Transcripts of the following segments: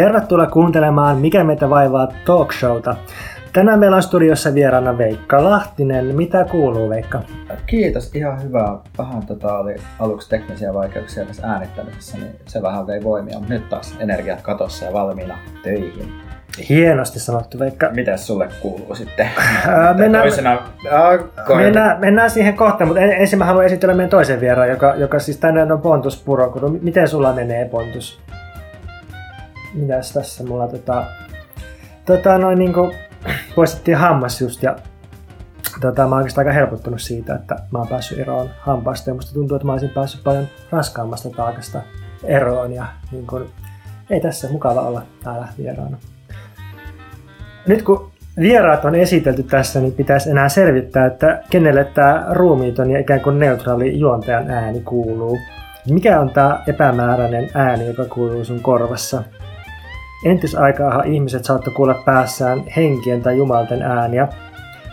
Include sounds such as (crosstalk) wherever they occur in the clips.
Tervetuloa kuuntelemaan Mikä meitä vaivaa talkshowta. Tänään meillä on studiossa vieraana Veikka Lahtinen. Mitä kuuluu Veikka? Kiitos, ihan hyvää. Vähän tota oli aluksi teknisiä vaikeuksia tässä äänittämisessä, niin se vähän vei voimia, mutta nyt taas energiat katossa ja valmiina töihin. Hienosti sanottu Veikka. Mitäs sulle kuuluu sitten? (laughs) Ää, mennään, Toisena, äh, mennään, mennään siihen kohtaan, mutta en- ensin mä haluan esitellä meidän toisen vieraan, joka, joka siis tänään on Pontus Purokuru. Miten sulla menee Pontus? Mitäs tässä mulla tota... Tota noin niinku... (clears throat) Poistettiin hammas just ja tota, mä oon oikeastaan aika helpottunut siitä, että mä oon päässyt eroon hampaasta ja musta tuntuu, että mä olisin päässyt paljon raskaammasta taakasta eroon ja niin kun, ei tässä mukava olla täällä vieraana. Nyt kun vieraat on esitelty tässä, niin pitäisi enää selvittää, että kenelle tämä ruumiiton ja ikään kuin neutraali juontajan ääni kuuluu. Mikä on tämä epämääräinen ääni, joka kuuluu sun korvassa? Entisaikaahan ihmiset saattoi kuulla päässään henkien tai jumalten ääniä.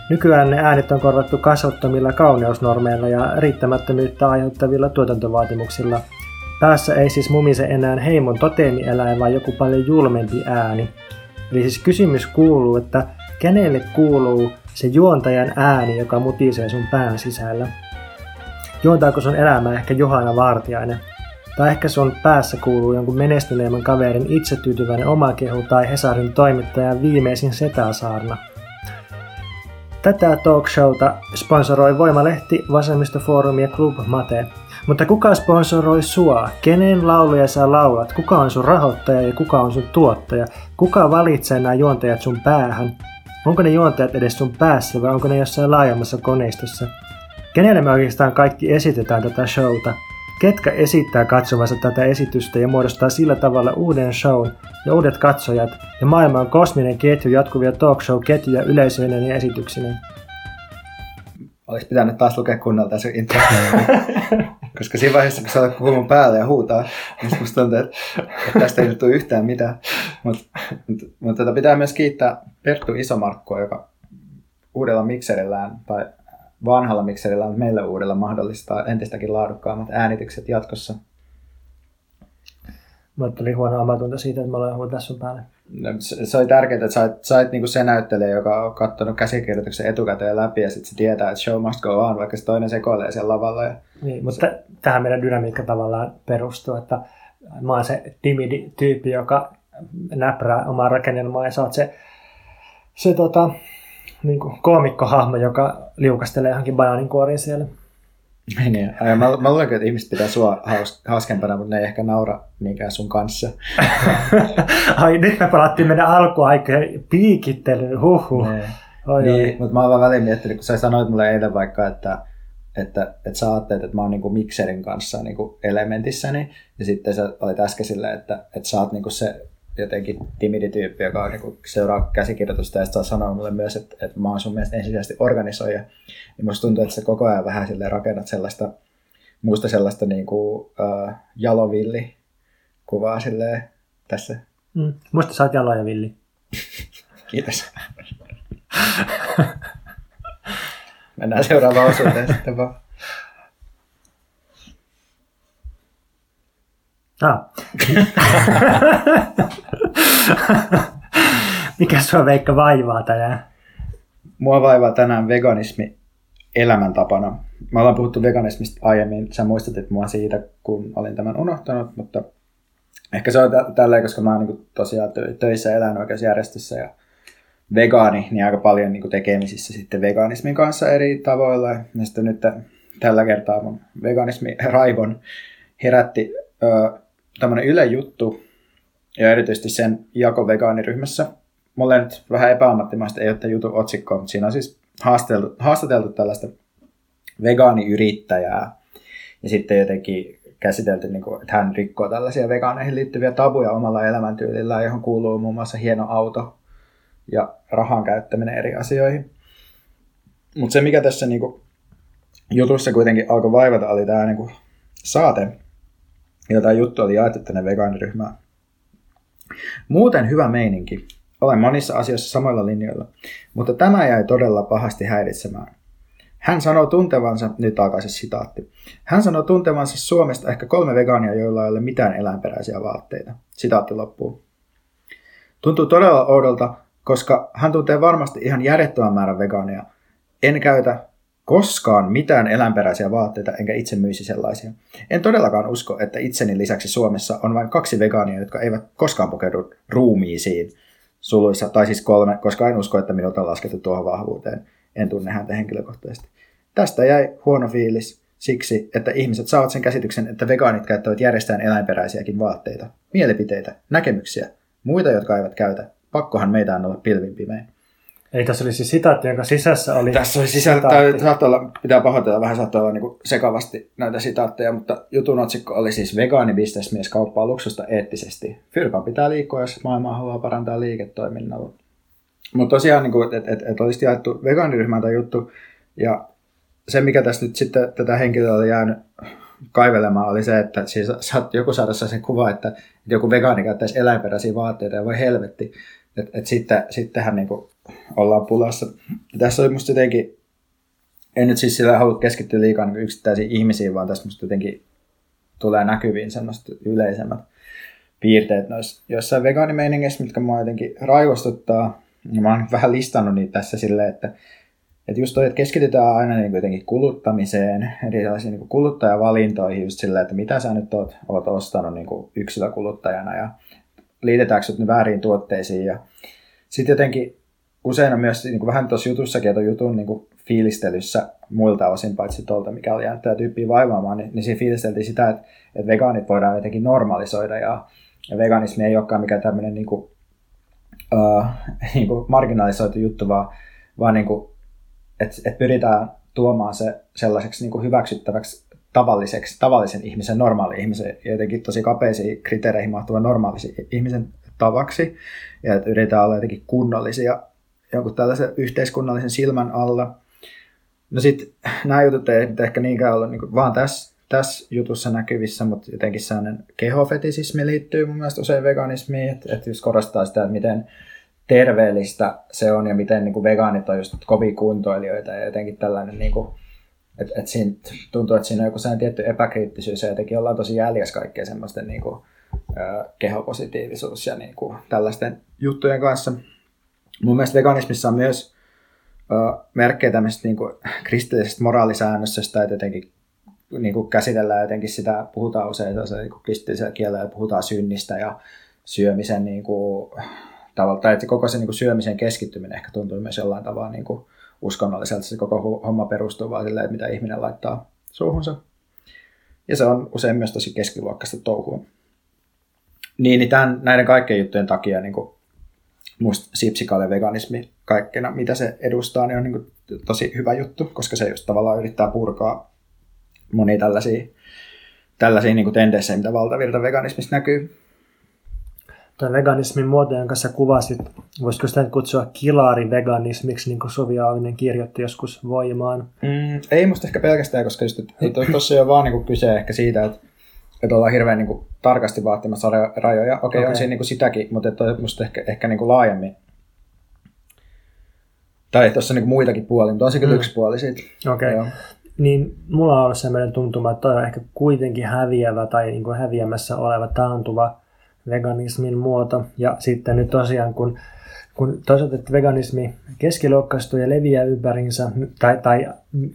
Nykyään ne äänet on korvattu kasvottomilla kauneusnormeilla ja riittämättömyyttä aiheuttavilla tuotantovaatimuksilla. Päässä ei siis mumise enää heimon toteemieläin, vaan joku paljon julmempi ääni. Eli siis kysymys kuuluu, että kenelle kuuluu se juontajan ääni, joka mutisee sun pään sisällä? Juontaako sun elämää ehkä Johanna Vartiainen? Tai ehkä sun päässä kuuluu jonkun menestyneemmän kaverin itsetyytyväinen omakehu tai Hesarin toimittajan viimeisin setäsaarna. Tätä talkshowta sponsoroi Voimalehti, Vasemmistofoorumi ja Club Mate. Mutta kuka sponsoroi sua? Kenen lauluja sä laulat? Kuka on sun rahoittaja ja kuka on sun tuottaja? Kuka valitsee nämä juontajat sun päähän? Onko ne juontajat edes sun päässä vai onko ne jossain laajemmassa koneistossa? Kenelle me oikeastaan kaikki esitetään tätä showta? Ketkä esittää katsomansa tätä esitystä ja muodostaa sillä tavalla uuden shown ja uudet katsojat ja maailman kosminen ketju jatkuvia talk show-ketjuja yleisöinen ja esityksineen? Olisi pitänyt taas lukea kunnolla tässä intro. Koska siinä vaiheessa, kun sä olet kulman päälle ja huutaa, niin musta tuntuu, että, tästä ei tule yhtään mitään. Mutta mut, mut, tätä pitää myös kiittää Perttu Isomarkkua, joka uudella mikserillään tai vanhalla mikserillään, mutta meille uudella mahdollistaa entistäkin laadukkaammat äänitykset jatkossa. Mulle tuli huono omatunto siitä, että mä olen huutaa sun päälle. No, Se, se oli tärkeää, että sait, sait niinku se näyttelijä, joka on katsonut käsikirjoituksen etukäteen läpi ja sitten se tietää, että show must go on, vaikka se toinen sekoilee siellä lavalla. Ja Niin, mutta t- tähän meidän dynamiikka tavallaan perustuu, että mä oon se timidi tyyppi, joka näprää omaa rakennelmaa ja sä oot se, se tota, niin kuin koomikkohahmo, joka liukastelee johonkin banaaninkuoriin siellä. Niin, ja mä, mä luulen, että ihmiset pitää sua haus, hauskempana, mutta ne ei ehkä naura niinkään sun kanssa. (laughs) Ai, nyt me palattiin meidän alkuaikojen piikittelyyn, huhhuh. Niin. Oi, niin, oi. mutta mä oon vaan väliin miettinyt, kun sä sanoit mulle eilen vaikka, että, että, että sä ajattelet, että mä oon niinku mikserin kanssa niinku elementissäni, ja sitten sä olit äsken silleen, että, että sä oot niinku se jotenkin timidi-tyyppi, joka on niinku seuraa käsikirjoitusta, ja sitten sä sanoit mulle myös, että, että mä oon sun mielestä ensisijaisesti organisoija, niin musta tuntuu, että sä koko ajan vähän silleen rakennat sellaista, musta sellaista niinku, uh, jalovilli kuvaa silleen tässä. Mm. Musta sä oot jaloja villi. (laughs) Kiitos. (laughs) Mennään seuraavaan osuuteen sitten vaan. Ah. (laughs) Mikä sua Veikka vaivaa tänään? Mua vaivaa tänään veganismi elämäntapana. Me ollaan puhuttu veganismista aiemmin. Sä muistutit mua siitä, kun olin tämän unohtanut, mutta ehkä se on tä- tälleen, koska mä oon niin tosiaan tö- töissä eläinoikeusjärjestössä ja vegaani, niin aika paljon niin tekemisissä sitten veganismin kanssa eri tavoilla. Ja sitten nyt tällä kertaa mun veganismi raivon herätti ö, tämmöinen Yle juttu, ja erityisesti sen jako vegaaniryhmässä. Mulle nyt vähän epäammattimaista ei ole tämän jutun mutta siinä on siis haastateltu, haastateltu tällaista vegaaniyrittäjää. Ja sitten jotenkin käsitelty, niin kuin, että hän rikkoo tällaisia vegaaneihin liittyviä tabuja omalla elämäntyylillään, johon kuuluu muun muassa hieno auto ja rahan käyttäminen eri asioihin. Mutta se, mikä tässä niin kuin, jutussa kuitenkin alkoi vaivata, oli tämä niin kuin, saate, jota juttu oli jaettu tänne vegaaniryhmään. Muuten hyvä meininki. Olen monissa asioissa samoilla linjoilla, mutta tämä jäi todella pahasti häiritsemään. Hän sanoo tuntevansa, nyt alkaa se sitaatti. Hän sanoo tuntevansa Suomesta ehkä kolme vegaania, joilla ei ole mitään eläinperäisiä vaatteita. Sitaatti loppuu. Tuntuu todella oudolta, koska hän tuntee varmasti ihan järjettömän määrän vegaania. En käytä koskaan mitään eläinperäisiä vaatteita, enkä itse myisi sellaisia. En todellakaan usko, että itseni lisäksi Suomessa on vain kaksi vegaania, jotka eivät koskaan pukeudu ruumiisiin suluissa, tai siis kolme, koska en usko, että minut on laskettu tuohon vahvuuteen. En tunne häntä henkilökohtaisesti. Tästä jäi huono fiilis siksi, että ihmiset saavat sen käsityksen, että vegaanit käyttävät järjestään eläinperäisiäkin vaatteita, mielipiteitä, näkemyksiä, muita, jotka eivät käytä. Pakkohan meitä on olla pilvin. Eli tässä oli siis sitaatti, jonka sisässä oli... Tässä oli sisällä, tai saattaa olla, pitää pahoitella, vähän saattaa olla niin sekavasti näitä sitaatteja, mutta jutun otsikko oli siis vegaanibisnesmies kauppaa luksusta eettisesti. Fyrkan pitää liikkua, jos maailmaa haluaa parantaa liiketoiminnalla. Mutta tosiaan, niin että et, et olisi jaettu vegaaniryhmään tämä juttu, ja se, mikä tässä nyt sitten tätä henkilöä oli jäänyt kaivelemaan, oli se, että siis saat joku saada sen kuva, että joku vegaani käyttäisi eläinperäisiä vaatteita ja voi helvetti. Että et sitten, sittenhän niin kuin ollaan pulassa. Tässä oli musta jotenkin, en nyt siis sillä halua keskittyä liikaa niin yksittäisiin ihmisiin, vaan tässä musta jotenkin tulee näkyviin semmoista yleisemmät piirteet noissa jossain vegaanimeiningeissä, mitkä mua jotenkin raivostuttaa. Ja mä oon vähän listannut niitä tässä silleen, että että just toi, että keskitytään aina niin jotenkin kuluttamiseen, erilaisiin niin kuluttajavalintoihin just silleen, että mitä sä nyt oot, oot ostanut niin yksilökuluttajana ja liitetäänkö ne väärin tuotteisiin. Ja sitten jotenkin usein myös niin kuin vähän tuossa jutussakin, että jutun niin kuin fiilistelyssä muilta osin, paitsi tuolta, mikä oli jäänyt tämä tyyppi vaivaamaan, niin, niin siinä fiilisteltiin sitä, että, että vegaanit voidaan jotenkin normalisoida ja, ja veganismi ei olekaan mikään tämmöinen niin kuin, uh, (laughs) niin kuin marginalisoitu juttu, vaan, vaan niin kuin että et pyritään tuomaan se sellaiseksi niin kuin hyväksyttäväksi tavalliseksi, tavallisen ihmisen, normaali ihmisen, jotenkin tosi kapeisiin kriteereihin mahtuvan normaalisen ihmisen tavaksi, ja että yritetään olla jotenkin kunnollisia jonkun tällaisen yhteiskunnallisen silmän alla. No sitten nämä jutut ei ehkä niinkään ollut niin vaan tässä, tässä jutussa näkyvissä, mutta jotenkin sellainen kehofetisismi liittyy mun mielestä usein veganismiin, että, että just korostaa sitä, että miten terveellistä se on ja miten niin kuin vegaanit on just kovin kuntoilijoita ja jotenkin tällainen, niin kuin, että, että siinä tuntuu, että siinä on joku sellainen tietty epäkriittisyys ja jotenkin ollaan tosi jäljessä kaikkea semmoisten niin kuin, kehopositiivisuus ja niin kuin, tällaisten juttujen kanssa. Mun mielestä veganismissa on myös ö, merkkejä tämmöisestä niin kuin, kristillisestä moraalisäännöstöstä, että jotenkin niin kuin käsitellään jotenkin sitä, puhutaan usein niin kristillisellä kielellä ja puhutaan synnistä ja syömisen niin kuin, tavalla, tai että koko se niin kuin syömisen keskittyminen ehkä tuntuu myös jollain tavalla niin kuin uskonnolliselta. Se koko homma perustuu vaan silleen, että mitä ihminen laittaa suuhunsa. Ja se on usein myös tosi keskiluokkaista touhua. Niin, niin tämän, näiden kaikkien juttujen takia niin kuin musta sipsikalle veganismi kaikkena, mitä se edustaa, niin on niin kuin tosi hyvä juttu, koska se just tavallaan yrittää purkaa monia tällaisia, tällaisia niin tendenssejä, mitä valtavirta veganismista näkyy tuon veganismin muoto, jonka sä kuvasit, voisiko sitä kutsua kilaariveganismiksi, niin kuin Suvi Aavinen kirjoitti joskus voimaan? Mm, ei musta ehkä pelkästään, koska just, tuossa ei ole vaan niin kyse ehkä siitä, että, että ollaan hirveän niin kuin, tarkasti vaatimassa rajoja. Okei, okay, okay. on siinä niin kuin sitäkin, mutta että musta ehkä, ehkä niin kuin laajemmin. Tai tuossa on niin muitakin puolia, mutta on se kyllä mm. yksi puoli siitä. Okei. Okay. Niin mulla on ollut sellainen tuntuma, että toi on ehkä kuitenkin häviävä tai niin kuin häviämässä oleva taantuva veganismin muoto. Ja sitten nyt tosiaan, kun, kun toisaalta että veganismi keskiluokkaistuu ja leviää ympärinsä, tai, tai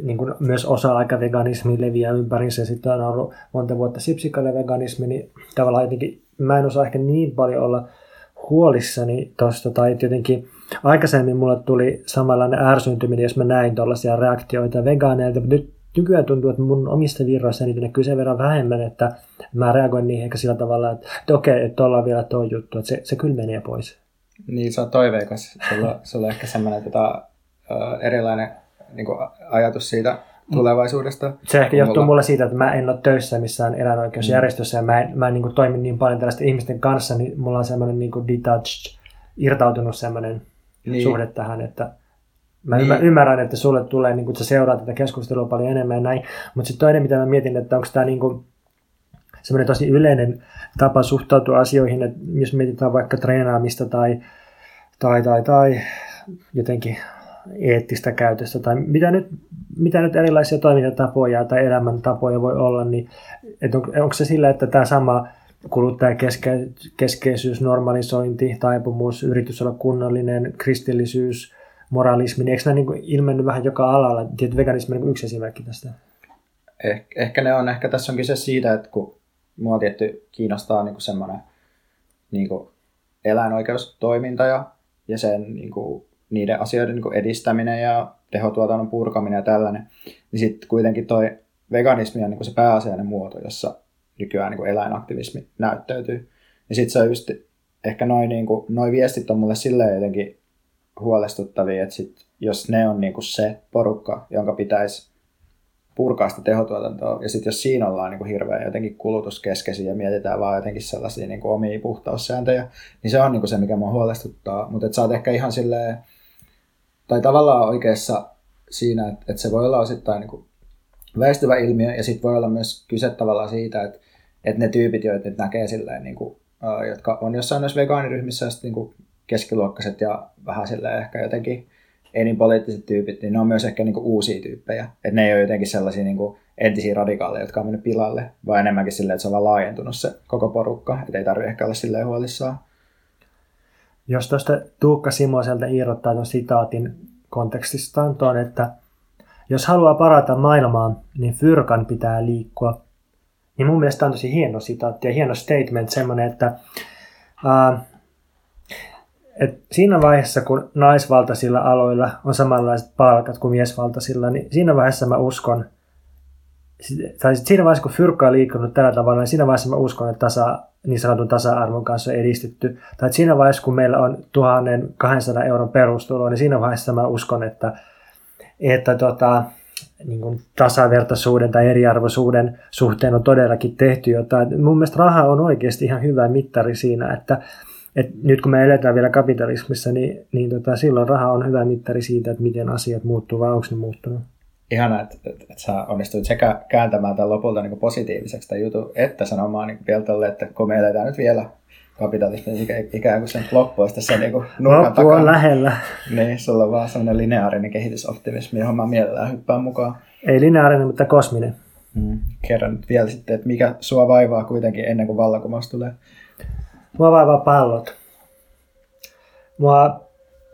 niin kuin myös osa-aika veganismi leviää ympärinsä, ja sitten on ollut monta vuotta sipsikalle veganismi, niin tavallaan jotenkin mä en osaa ehkä niin paljon olla huolissani tuosta, tai jotenkin aikaisemmin mulle tuli samanlainen ärsyntyminen, jos mä näin tuollaisia reaktioita vegaaneilta, mutta nyt nykyään tuntuu, että mun omista virroissa niitä näkyy sen verran vähemmän, että mä reagoin niihin ehkä sillä tavalla, että, että okei, että ollaan vielä tuo juttu, että se, se kyllä menee pois. Niin, se on toiveikas. Sulla, sulla on ehkä semmoinen tota, erilainen niin kuin, ajatus siitä tulevaisuudesta. Se ehkä johtuu mulla... mulle siitä, että mä en ole töissä missään eläinoikeusjärjestössä mm. ja mä en, mä en niin kuin, toimi niin paljon tällaisten ihmisten kanssa, niin mulla on semmoinen niin kuin detached, irtautunut semmoinen niin. suhde tähän, että Mä niin. ymmärrän, että sulle tulee, niin kun sä seuraat tätä keskustelua paljon enemmän ja näin, mutta sitten toinen, mitä mä mietin, että onko tämä niin semmoinen tosi yleinen tapa suhtautua asioihin, että jos mietitään vaikka treenaamista tai, tai, tai, tai jotenkin eettistä käytöstä tai mitä nyt, mitä nyt erilaisia toimintatapoja tai elämäntapoja voi olla, niin että on, onko se sillä, että tämä sama kuluttajakeskeisyys, normalisointi, taipumus, yritys olla kunnollinen, kristillisyys, moralismi, niin eikö nämä niin ilmennyt vähän joka alalla? Tietysti veganismi on niin yksi esimerkki tästä. Eh, ehkä ne on, ehkä tässä on kyse siitä, että kun mua tietty kiinnostaa niin kuin semmoinen niin kuin eläinoikeustoiminta ja, ja sen niin kuin, niiden asioiden niin kuin edistäminen ja tehotuotannon purkaminen ja tällainen, niin sitten kuitenkin toi veganismi on niin kuin se pääasiallinen muoto, jossa nykyään niin kuin eläinaktivismi näyttäytyy. Ja sitten se on just, ehkä noin niin noi viestit on mulle silleen jotenkin huolestuttavia, että sit, jos ne on niin kuin se porukka, jonka pitäisi purkaa sitä tehotuotantoa, ja sitten jos siinä ollaan niin kuin hirveän jotenkin kulutuskeskeisiä ja mietitään vaan jotenkin sellaisia niin kuin omia puhtaussääntöjä, niin se on niin kuin se, mikä mua huolestuttaa. Mutta sä oot ehkä ihan silleen, tai tavallaan oikeassa siinä, että, että se voi olla osittain niin kuin väistyvä ilmiö, ja sitten voi olla myös kyse tavallaan siitä, että, että ne tyypit, joita nyt näkee silleen, niin kuin, jotka on jossain noissa vegaaniryhmissä, niin kuin keskiluokkaiset ja vähän silleen ehkä jotenkin ei niin poliittiset tyypit, niin ne on myös ehkä niinku uusia tyyppejä. Että ne ei ole jotenkin sellaisia niinku entisiä radikaaleja, jotka on mennyt pilalle, vaan enemmänkin silleen, että se on vaan laajentunut se koko porukka, että ei tarvitse ehkä olla silleen huolissaan. Jos tuosta Tuukka Simoselta irrottaa tuon sitaatin kontekstistaan tuon, että jos haluaa parata maailmaa, niin fyrkan pitää liikkua. Niin mun mielestä on tosi hieno sitaatti ja hieno statement semmoinen, että uh, et siinä vaiheessa, kun naisvaltaisilla aloilla on samanlaiset palkat kuin miesvaltaisilla, niin siinä vaiheessa mä uskon, tai siinä vaiheessa, kun fyrkka on liikkunut tällä tavalla, niin siinä vaiheessa mä uskon, että tasa, niin sanotun tasa-arvon kanssa on edistetty. Tai siinä vaiheessa, kun meillä on 1200 euron perustulo, niin siinä vaiheessa mä uskon, että, että tota, niin kuin tasavertaisuuden tai eriarvoisuuden suhteen on todellakin tehty jotain. Mun mielestä raha on oikeasti ihan hyvä mittari siinä, että, et nyt kun me eletään vielä kapitalismissa, niin, niin tota, silloin raha on hyvä mittari siitä, että miten asiat muuttuu vai onko ne muuttunut. Ihana, että, että, että sä onnistuit sekä kääntämään tämän lopulta niin positiiviseksi tämän jutun, että sanomaan niin vielä tolle, että kun me eletään nyt vielä kapitalismin ikään kuin sen loppu olisi tässä niin nurkan Loppu takana. on lähellä. Niin, sulla on vaan sellainen lineaarinen kehitysoptimismi, johon mä mielellään hyppään mukaan. Ei lineaarinen, mutta kosminen. Mm. Kerran nyt vielä sitten, että mikä sua vaivaa kuitenkin ennen kuin vallankumous tulee. Mua vaivaa pallot. Mua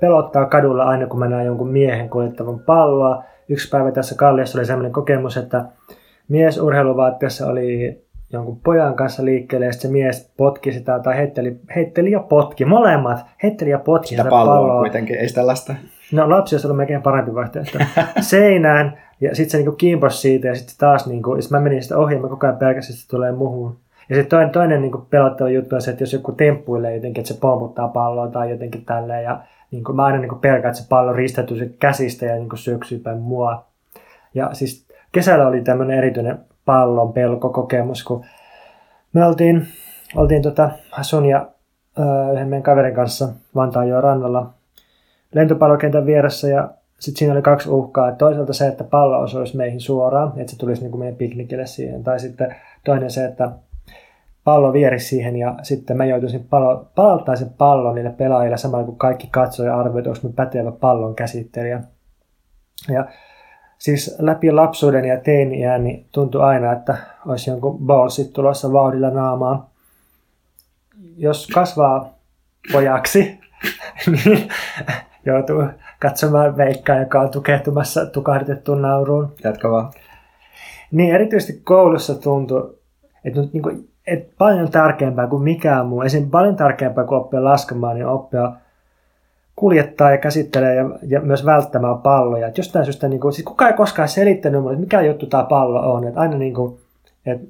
pelottaa kadulla aina, kun mä näen jonkun miehen kuljettavan palloa. Yksi päivä tässä Kalliossa oli sellainen kokemus, että mies urheiluvaatteessa oli jonkun pojan kanssa liikkeelle ja se mies potki sitä tai heitteli, heitteli ja potki. Molemmat heitteli ja potki sitä, sitä palloa. palloa. kuitenkin, ei sitä lasta. No lapsi olisi ollut melkein parempi vaihtoehto. (laughs) Seinään ja sitten se niinku kimposi siitä ja sitten taas niinku, mä menin sitä ohi ja mä koko ajan pelkäsin, että se tulee muhun. Ja sitten toinen, toinen niin pelottava juttu on se, että jos joku temppuilee jotenkin, että se pomputtaa palloa tai jotenkin tälleen. Ja niin kuin, mä aina niin pelkään, että se pallo ristäytyy käsistä ja niin syöksyy päin mua. Ja siis kesällä oli tämmöinen erityinen pallon pelkokokemus, kun me oltiin, oltiin tota sun ja ö, yhden meidän kaverin kanssa Vantaanjoen rannalla lentopallokentän vieressä ja sitten siinä oli kaksi uhkaa. Toisaalta se, että pallo osuisi meihin suoraan, että se tulisi niin kuin meidän piknikille siihen. Tai sitten toinen se, että pallo vieri siihen ja sitten mä joutuisin palo, palauttaa sen pallon niille pelaajille samalla kun kaikki katsoi ja arvioi, onko mä pätevä pallon käsittelijä. Ja siis läpi lapsuuden ja teiniään niin tuntui aina, että olisi jonkun ballsit tulossa vauhdilla naamaan. Jos kasvaa pojaksi, (laughs) niin joutuu katsomaan Veikkaa, joka on tukehtumassa tukahdutettuun nauruun. Jatka vaan. Niin erityisesti koulussa tuntui, että nyt niin kuin et paljon tärkeämpää kuin mikään muu. Esim. paljon tärkeämpää kuin oppia laskemaan, niin oppia kuljettaa ja käsittelee ja, ja myös välttämään palloja. Et jostain syystä, niin kuin, siis kukaan ei koskaan selittänyt mulle, että mikä juttu tämä pallo on. Et aina niin kuin, et,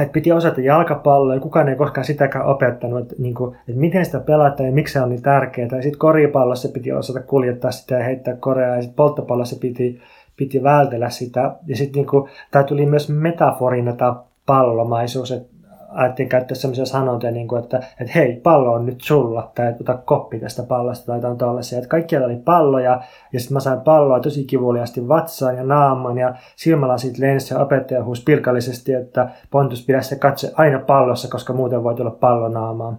et piti osata jalkapalloa ja kukaan ei koskaan sitäkään opettanut, että, niin kuin, että miten sitä pelataan ja miksi se on niin tärkeää. Ja sitten koripallossa piti osata kuljettaa sitä ja heittää korea ja sitten polttopallossa piti, piti vältellä sitä. Ja sitten niin tämä tuli myös metaforina tämä pallomaisuus, että alettiin käyttää sellaisia sanontoja, niin kuin, että, että hei, pallo on nyt sulla, tai ota koppi tästä pallosta, tai jotain tällaisia. Että kaikkialla oli palloja, ja sitten mä sain palloa tosi kivuliasti vatsaan ja naamaan, ja silmälasit lensi, ja opettaja huusi pilkallisesti, että Pontus pidä se katse aina pallossa, koska muuten voi tulla pallo naamaan.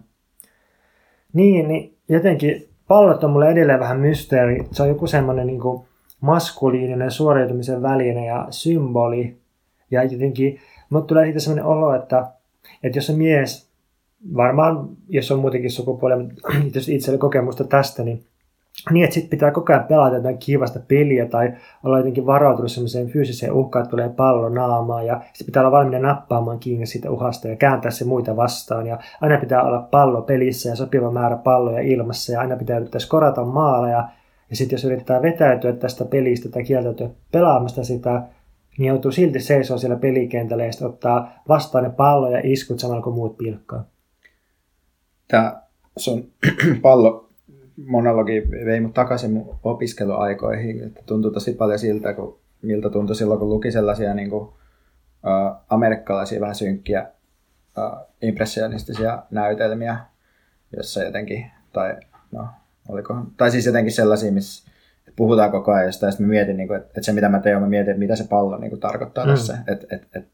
Niin, niin jotenkin pallot on mulle edelleen vähän mysteeri. Se on joku semmoinen niin maskuliininen suoriutumisen väline ja symboli. Ja jotenkin mulle tulee siitä semmoinen olo, että että jos se mies varmaan, jos on muutenkin sukupuolia, tietysti (clears throat) itselle kokemusta tästä, niin niin, että sitten pitää koko ajan pelata jotain kivasta peliä tai olla jotenkin varautunut sellaiseen fyysiseen uhkaan, että tulee pallo naamaan ja sitten pitää olla valmiina nappaamaan kiinni siitä uhasta ja kääntää se muita vastaan ja aina pitää olla pallo pelissä ja sopiva määrä palloja ilmassa ja aina pitää yrittää skorata maaleja. Ja, ja sitten jos yritetään vetäytyä tästä pelistä tai kieltäytyä pelaamasta sitä, niin joutuu silti seisoa siellä pelikentällä ja ottaa vastaan ne pallo ja iskut samalla kuin muut pilkkaa. Tämä sun (clears throat) pallo monologi vei mut takaisin mun opiskeluaikoihin. Että tuntui tosi paljon siltä, kun, miltä tuntui silloin, kun luki sellaisia niin kuin, uh, amerikkalaisia vähän synkkiä uh, impressionistisia näytelmiä, jossa jotenkin, tai no, oliko, tai siis jotenkin sellaisia, missä puhutaan koko ajan jostain, ja sitten mä mietin, niin kuin, että, että se mitä mä teen, mä mietin, että mitä se pallo niin kuin, tarkoittaa mm. tässä. Että, että, että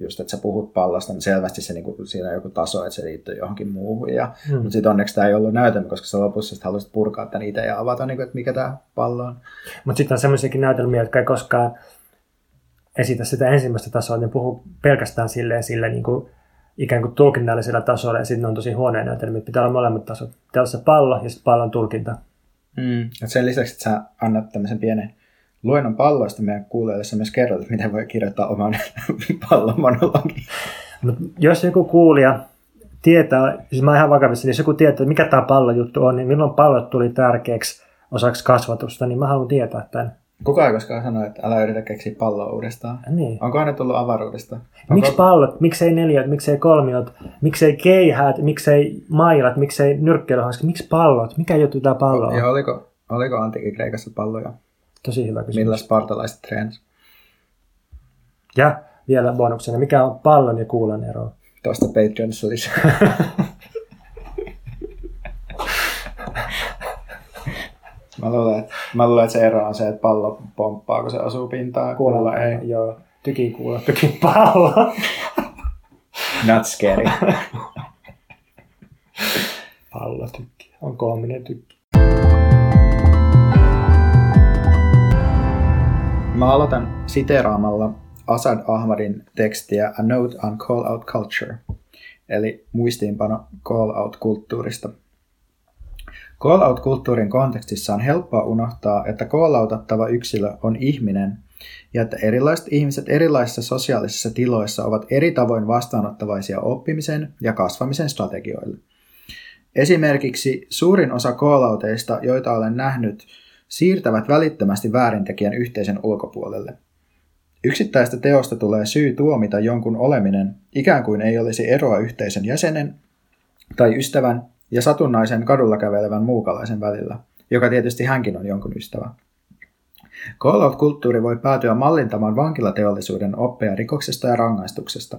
just, että sä puhut pallosta, niin selvästi se, niin kuin, siinä on joku taso, että se liittyy johonkin muuhun. Ja, hmm. Mutta sitten onneksi tämä ei ollut näytelmä, koska sä lopussa haluaisit purkaa tämän itse ja avata, niin kuin, että mikä tämä pallo on. Mutta sitten on sellaisiakin näytelmiä, jotka ei koskaan esitä sitä ensimmäistä tasoa, ne puhuu pelkästään silleen, sillä niin kuin, ikään kuin tulkinnallisella tasolla, ja sitten on tosi huoneen näytelmiä. Pitää olla molemmat tasot. Pitää olla se pallo ja sitten pallon tulkinta. Mm. sen lisäksi, että sä annat tämmöisen pienen luennon palloista meidän kuulijoille sä myös kerrot, että miten voi kirjoittaa oman (laughs) pallomonologin. Mut jos joku kuulija tietää, siis mä ihan vakavissa, niin jos joku tietää, että mikä tämä pallojuttu on, niin milloin pallot tuli tärkeäksi osaksi kasvatusta, niin mä haluan tietää tämän. Kuka ei koskaan sano, että älä yritä keksiä palloa uudestaan? Niin. Onko aina tullut avaruudesta? Onko... Miksi pallot, miksei neljät, miksei kolmiot, miksei keihäät, miksei mailat, miksei nyrkkeilyhanska, miksi pallot? Mikä juttu tämä pallo on? Ja oliko, oliko antiikin Kreikassa palloja? Tosi hyvä kysymys. Millä spartalaiset treenas? Ja vielä bonuksena, mikä on pallon ja kuulan ero? Tuosta Patreonissa lisää. (laughs) mä, luulen, että, mä luulen, että se ero on se, että pallo pomppaa, kun se asuu pintaan. Kuulla ei. Joo, tykin kuulla, tykin pallo. (laughs) Not scary. (laughs) pallo tykki. On koominen tykki. Mä aloitan siteraamalla Asad Ahmadin tekstiä A Note on Call Out Culture, eli muistiinpano call out-kulttuurista. Call out-kulttuurin kontekstissa on helppoa unohtaa, että call outattava yksilö on ihminen ja että erilaiset ihmiset erilaisissa sosiaalisissa tiloissa ovat eri tavoin vastaanottavaisia oppimisen ja kasvamisen strategioille. Esimerkiksi suurin osa call joita olen nähnyt, siirtävät välittömästi väärintekijän yhteisön ulkopuolelle. Yksittäistä teosta tulee syy tuomita jonkun oleminen, ikään kuin ei olisi eroa yhteisön jäsenen tai ystävän ja satunnaisen kadulla kävelevän muukalaisen välillä, joka tietysti hänkin on jonkun ystävä. Call-out-kulttuuri voi päätyä mallintamaan vankilateollisuuden oppeja rikoksesta ja rangaistuksesta,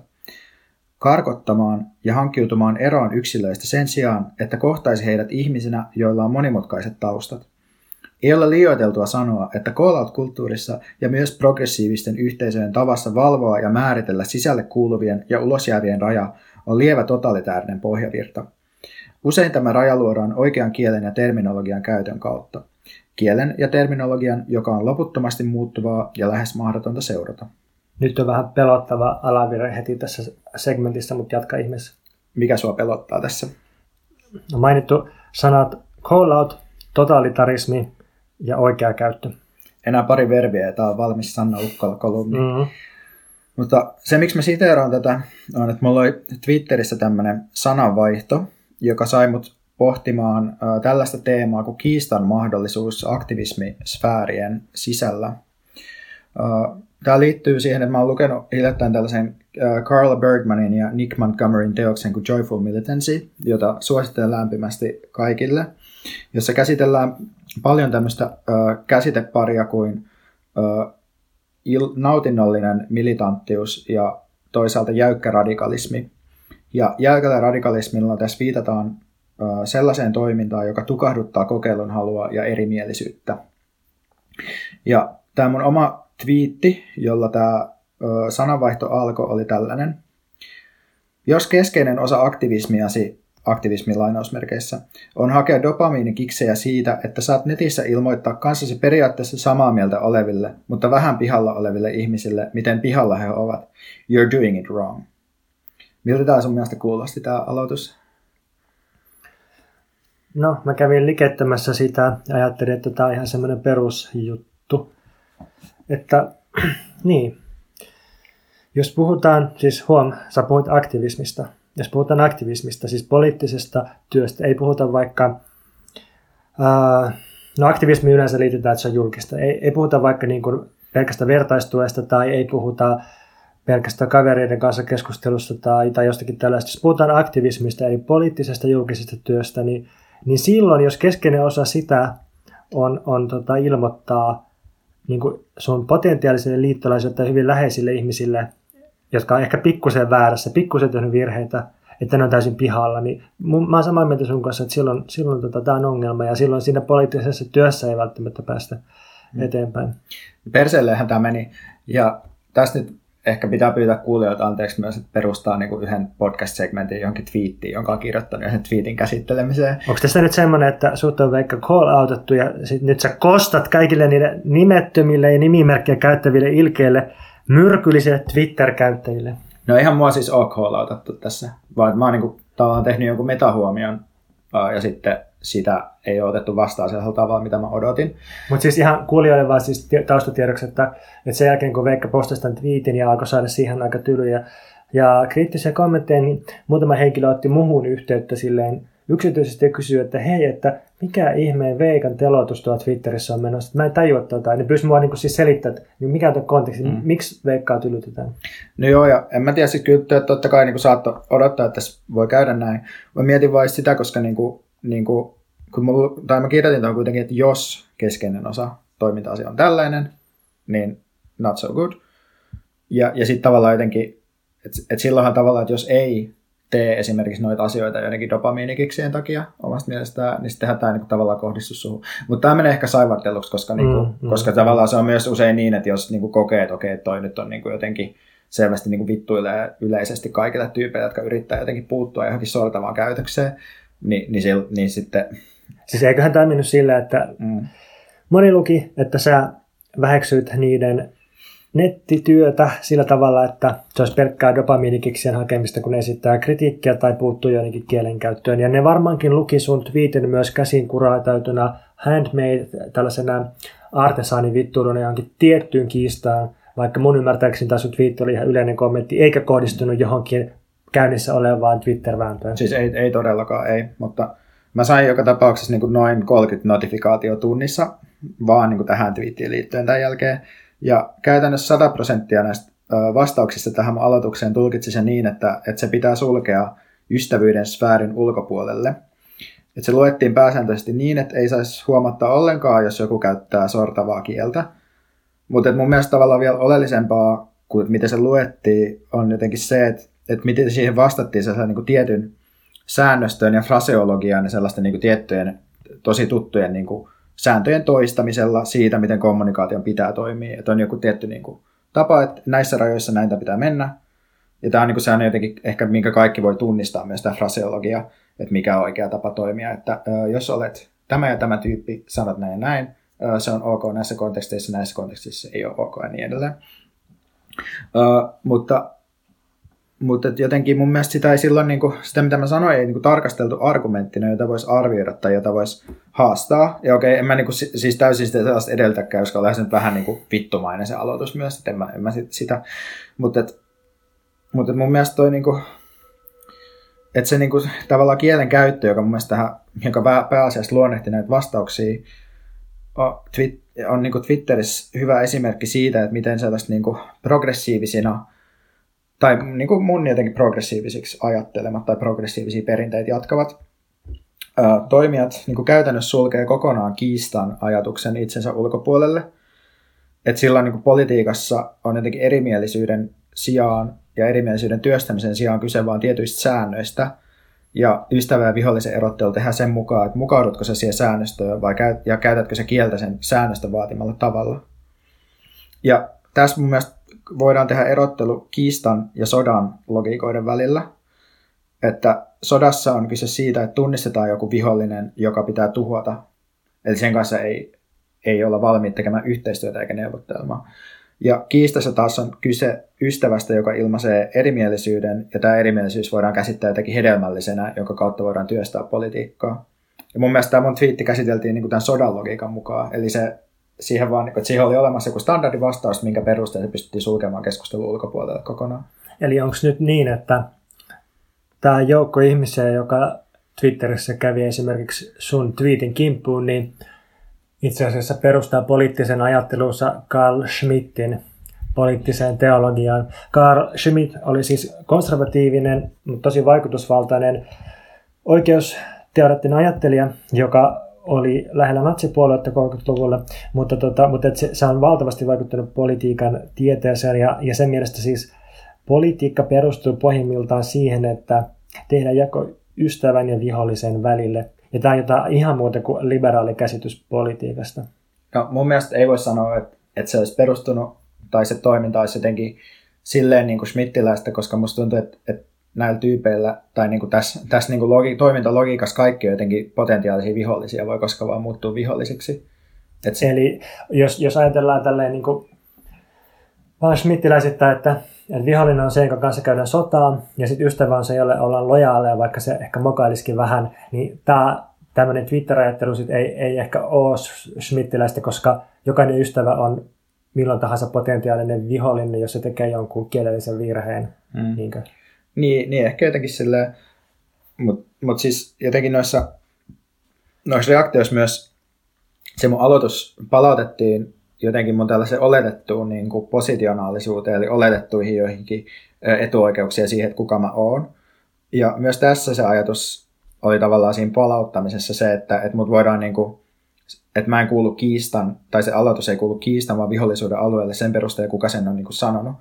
karkottamaan ja hankkiutumaan eroon yksilöistä sen sijaan, että kohtaisi heidät ihmisinä, joilla on monimutkaiset taustat. Ei ole liioiteltua sanoa, että call-out-kulttuurissa ja myös progressiivisten yhteisöjen tavassa valvoa ja määritellä sisälle kuuluvien ja ulosjäävien raja on lievä totalitäärinen pohjavirta. Usein tämä raja luodaan oikean kielen ja terminologian käytön kautta. Kielen ja terminologian, joka on loputtomasti muuttuvaa ja lähes mahdotonta seurata. Nyt on vähän pelottava alavirre heti tässä segmentissä, mutta jatka ihmeessä. Mikä sua pelottaa tässä? No mainittu sanat call out, totalitarismi, ja oikea käyttö. Enää pari verbiä ja tämä on valmis Sanna Ukkola kolumni. Mm-hmm. Mutta se, miksi mä siteeraan tätä, on, että mulla oli Twitterissä tämmöinen sananvaihto, joka sai mut pohtimaan tällaista teemaa kuin kiistan mahdollisuus aktivismisfäärien sisällä. Tämä liittyy siihen, että mä oon lukenut hiljattain tällaisen Carl Bergmanin ja Nick Montgomeryn teoksen kuin Joyful Militancy, jota suosittelen lämpimästi kaikille, jossa käsitellään paljon tämmöistä käsiteparia kuin nautinnollinen militanttius ja toisaalta jäykkä radikalismi. Ja jäykällä radikalismilla tässä viitataan sellaiseen toimintaan, joka tukahduttaa kokeilun halua ja erimielisyyttä. Ja tämä mun oma twiitti, jolla tämä sananvaihto alkoi, oli tällainen. Jos keskeinen osa aktivismiasi aktivismin lainausmerkeissä, on hakea dopamiinikiksejä siitä, että saat netissä ilmoittaa kanssasi periaatteessa samaa mieltä oleville, mutta vähän pihalla oleville ihmisille, miten pihalla he ovat. You're doing it wrong. Miltä tämä sun mielestä kuulosti tämä aloitus? No, mä kävin likettämässä sitä ja ajattelin, että tämä on ihan semmoinen perusjuttu. Että (clears throat) niin, jos puhutaan, siis huom, sä puhuit aktivismista. Jos puhutaan aktivismista, siis poliittisesta työstä, ei puhuta vaikka, ää, no aktivismi yleensä liitetään, että se on julkista. Ei, ei puhuta vaikka niin kuin pelkästä vertaistuesta tai ei puhuta pelkästään kavereiden kanssa keskustelusta tai, tai jostakin tällaista. Jos puhutaan aktivismista eli poliittisesta julkisesta työstä, niin, niin silloin, jos keskeinen osa sitä on, on tota, ilmoittaa niin kuin sun potentiaalisille liittolaisille tai hyvin läheisille ihmisille, jotka on ehkä pikkusen väärässä, pikkusen tehnyt virheitä, että ne on täysin pihalla, niin mä oon samaa mieltä sun kanssa, että silloin, silloin tota, tämä on ongelma ja silloin siinä poliittisessa työssä ei välttämättä päästä mm. eteenpäin. Perseellehän tämä meni ja tästä nyt ehkä pitää pyytää kuulijoita anteeksi myös, että perustaa niin yhden podcast-segmentin johonkin twiittiin, jonka on kirjoittanut yhden tweetin käsittelemiseen. Onko tässä nyt semmoinen, että sut on vaikka call outattu ja sit nyt sä kostat kaikille niille nimettömille ja nimimerkkejä käyttäville ilkeille myrkyllisille Twitter-käyttäjille? No ihan mua siis ole call outattu tässä, vaan mä oon niin kuin, tavallaan tehnyt jonkun metahuomion ja sitten sitä ei ole otettu vastaan sellaisella tavalla, mitä mä odotin. Mutta siis ihan kuulijoille vaan siis taustatiedoksi, että, että sen jälkeen kun Veikka postasi tämän twiitin ja alkoi saada siihen aika tylyjä ja kriittisiä kommentteja, niin muutama henkilö otti muhun yhteyttä silleen yksityisesti ja kysyi, että hei, että mikä ihmeen Veikan teloitus tuolla Twitterissä on menossa. Mä en tajua tota. Ne pyysi mua niin siis selittää, että niin mikä on tuo konteksti, mm. miksi Veikkaa tylytetään. No joo, ja en mä tiedä, siis kyllä että totta kai niin saattoi odottaa, että tässä voi käydä näin. Mä mietin vain sitä, koska niin kuin, niin kuin, kun mulla, tai mä kirjoitin tuon kuitenkin, että jos keskeinen osa toiminta-asia on tällainen, niin not so good. Ja, ja sitten tavallaan jotenkin, että et silloinhan tavallaan, että jos ei tee esimerkiksi noita asioita jotenkin dopamiinikiksien takia omasta mielestään, niin sittenhän tämä niinku tavallaan kohdistuu suhun. Mutta tämä menee ehkä saivarteluksi, koska, niinku, mm, mm, koska mm. tavallaan se on myös usein niin, että jos niinku kokee, että okei, toi nyt on niinku jotenkin selvästi niinku vittuilee yleisesti kaikille tyypeille, jotka yrittää jotenkin puuttua johonkin sortavaan käytökseen, niin, niin, sil, niin sitten... Siis eiköhän tämä mennyt sillä, että mm. moni luki, että sä väheksyt niiden nettityötä sillä tavalla, että se olisi pelkkää dopamiinikiksien hakemista, kun esittää kritiikkiä tai puuttuu jonnekin kielenkäyttöön. Ja ne varmaankin luki sun tweetin myös käsin kuraitautuna handmade tällaisena artesaanivittuiluna johonkin tiettyyn kiistaan, vaikka mun ymmärtääkseni tämä sun tweet oli ihan yleinen kommentti, eikä kohdistunut johonkin käynnissä olevaan Twitter-vääntöön. Siis ei, ei todellakaan, ei, mutta mä sain joka tapauksessa niin kuin noin 30 notifikaatio tunnissa vaan niin kuin tähän twiittiin liittyen tämän jälkeen. Ja käytännössä 100 prosenttia näistä vastauksista tähän aloitukseen tulkitsi se niin, että, että se pitää sulkea ystävyyden sfäärin ulkopuolelle. Että se luettiin pääsääntöisesti niin, että ei saisi huomattaa ollenkaan, jos joku käyttää sortavaa kieltä. Mutta mun mielestä tavallaan vielä oleellisempaa kuin miten se luettiin, on jotenkin se, että, että miten siihen vastattiin sellaisen niin kuin tietyn säännöstöön ja fraseologiaan ja sellaisten niin kuin tiettyjen tosi tuttujen niin kuin sääntöjen toistamisella siitä, miten kommunikaation pitää toimia. Että on joku tietty niin kuin, tapa, että näissä rajoissa näitä pitää mennä. Ja tämä on niin kuin, sehän jotenkin ehkä, minkä kaikki voi tunnistaa myös tämä fraseologia, että mikä on oikea tapa toimia. Että jos olet tämä ja tämä tyyppi, sanot näin ja näin, se on ok näissä konteksteissa, näissä konteksteissa ei ole ok ja niin edelleen. Mutta mutta jotenkin mun mielestä sitä ei silloin, niin kuin, sitä mitä mä sanoin, ei niin kuin, tarkasteltu argumenttina, jota voisi arvioida tai jota voisi haastaa. Ja okei, en mä niin kuin, siis täysin sitä edeltäkään, koska olen nyt vähän niin kuin, vittumainen se aloitus myös, että en mä, en mä sitä. Mutta et, mutta et mun mielestä toi niin kuin, että se niin kuin, tavallaan kielen käyttö, joka mun mielestä tähän, joka pääasiassa luonnehti näitä vastauksia, on, on niin kuin Twitterissä hyvä esimerkki siitä, että miten sellaista niin kuin progressiivisina tai niin kuin mun jotenkin progressiivisiksi ajattelemat tai progressiivisia perinteitä jatkavat toimijat niin kuin käytännössä sulkee kokonaan kiistan ajatuksen itsensä ulkopuolelle. Et silloin niin kuin politiikassa on jotenkin erimielisyyden sijaan ja erimielisyyden työstämisen sijaan kyse vain tietyistä säännöistä. Ja ystävä ja vihollisen erottelu tehdään sen mukaan, että mukaudutko se siihen säännöstöön vai käyt, ja käytätkö se kieltä sen säännöstön vaatimalla tavalla. Ja tässä mun mielestä voidaan tehdä erottelu kiistan ja sodan logiikoiden välillä. Että sodassa on kyse siitä, että tunnistetaan joku vihollinen, joka pitää tuhota. Eli sen kanssa ei, ei olla valmiit tekemään yhteistyötä eikä neuvottelmaa. Ja kiistassa taas on kyse ystävästä, joka ilmaisee erimielisyyden, ja tämä erimielisyys voidaan käsittää jotenkin hedelmällisenä, jonka kautta voidaan työstää politiikkaa. Ja mun mielestä tämä mun twiitti käsiteltiin niin kuin tämän sodan logiikan mukaan, eli se siihen vaan, että siihen oli olemassa joku standardivastaus, minkä perusteella se pystyttiin sulkemaan keskustelun ulkopuolelle kokonaan. Eli onko nyt niin, että tämä joukko ihmisiä, joka Twitterissä kävi esimerkiksi sun tweetin kimppuun, niin itse asiassa perustaa poliittisen ajattelunsa Carl Schmittin poliittiseen teologiaan. Carl Schmitt oli siis konservatiivinen, mutta tosi vaikutusvaltainen oikeusteoreettinen ajattelija, joka oli lähellä natsipuoluetta 30-luvulla, mutta, tota, mutta et se, se on valtavasti vaikuttanut politiikan tieteeseen ja, ja sen mielestä siis politiikka perustuu pohjimmiltaan siihen, että tehdään jako ystävän ja vihollisen välille. Ja tämä on jotain ihan muuta kuin liberaali käsitys politiikasta. No, mun mielestä ei voi sanoa, että, että se olisi perustunut tai se toiminta olisi jotenkin silleen niin kuin Schmittiläistä, koska musta tuntuu, että, että näillä tyypeillä, tai niin kuin tässä, tässä niin kuin logi, toimintalogiikassa kaikki on jotenkin potentiaalisia vihollisia, voi koskaan vaan muuttua vihollisiksi. Et se... Eli jos, jos ajatellaan tälleen niin kuin vaan Schmittiläisittäin, että, että vihollinen on se, jonka kanssa käydään sotaa, ja sitten ystävä on se, jolle ollaan lojaaleja, vaikka se ehkä mokailiskin vähän, niin tämä tämmöinen Twitter-ajattelu sit ei, ei ehkä ole Schmittiläistä, koska jokainen ystävä on milloin tahansa potentiaalinen vihollinen, jos se tekee jonkun kielellisen virheen. Mm. Niinkö? Niin, niin ehkä jotenkin silleen, mutta mut siis jotenkin noissa, noissa reaktioissa myös se mun aloitus palautettiin jotenkin mun tällaisen oletettuun niin kuin positionaalisuuteen, eli oletettuihin joihinkin etuoikeuksia siihen, että kuka mä oon. Ja myös tässä se ajatus oli tavallaan siinä palauttamisessa se, että, että mut voidaan niin kuin, että mä en kuulu kiistan, tai se aloitus ei kuulu kiistan, vaan vihollisuuden alueelle sen perusteella, kuka sen on niin kuin sanonut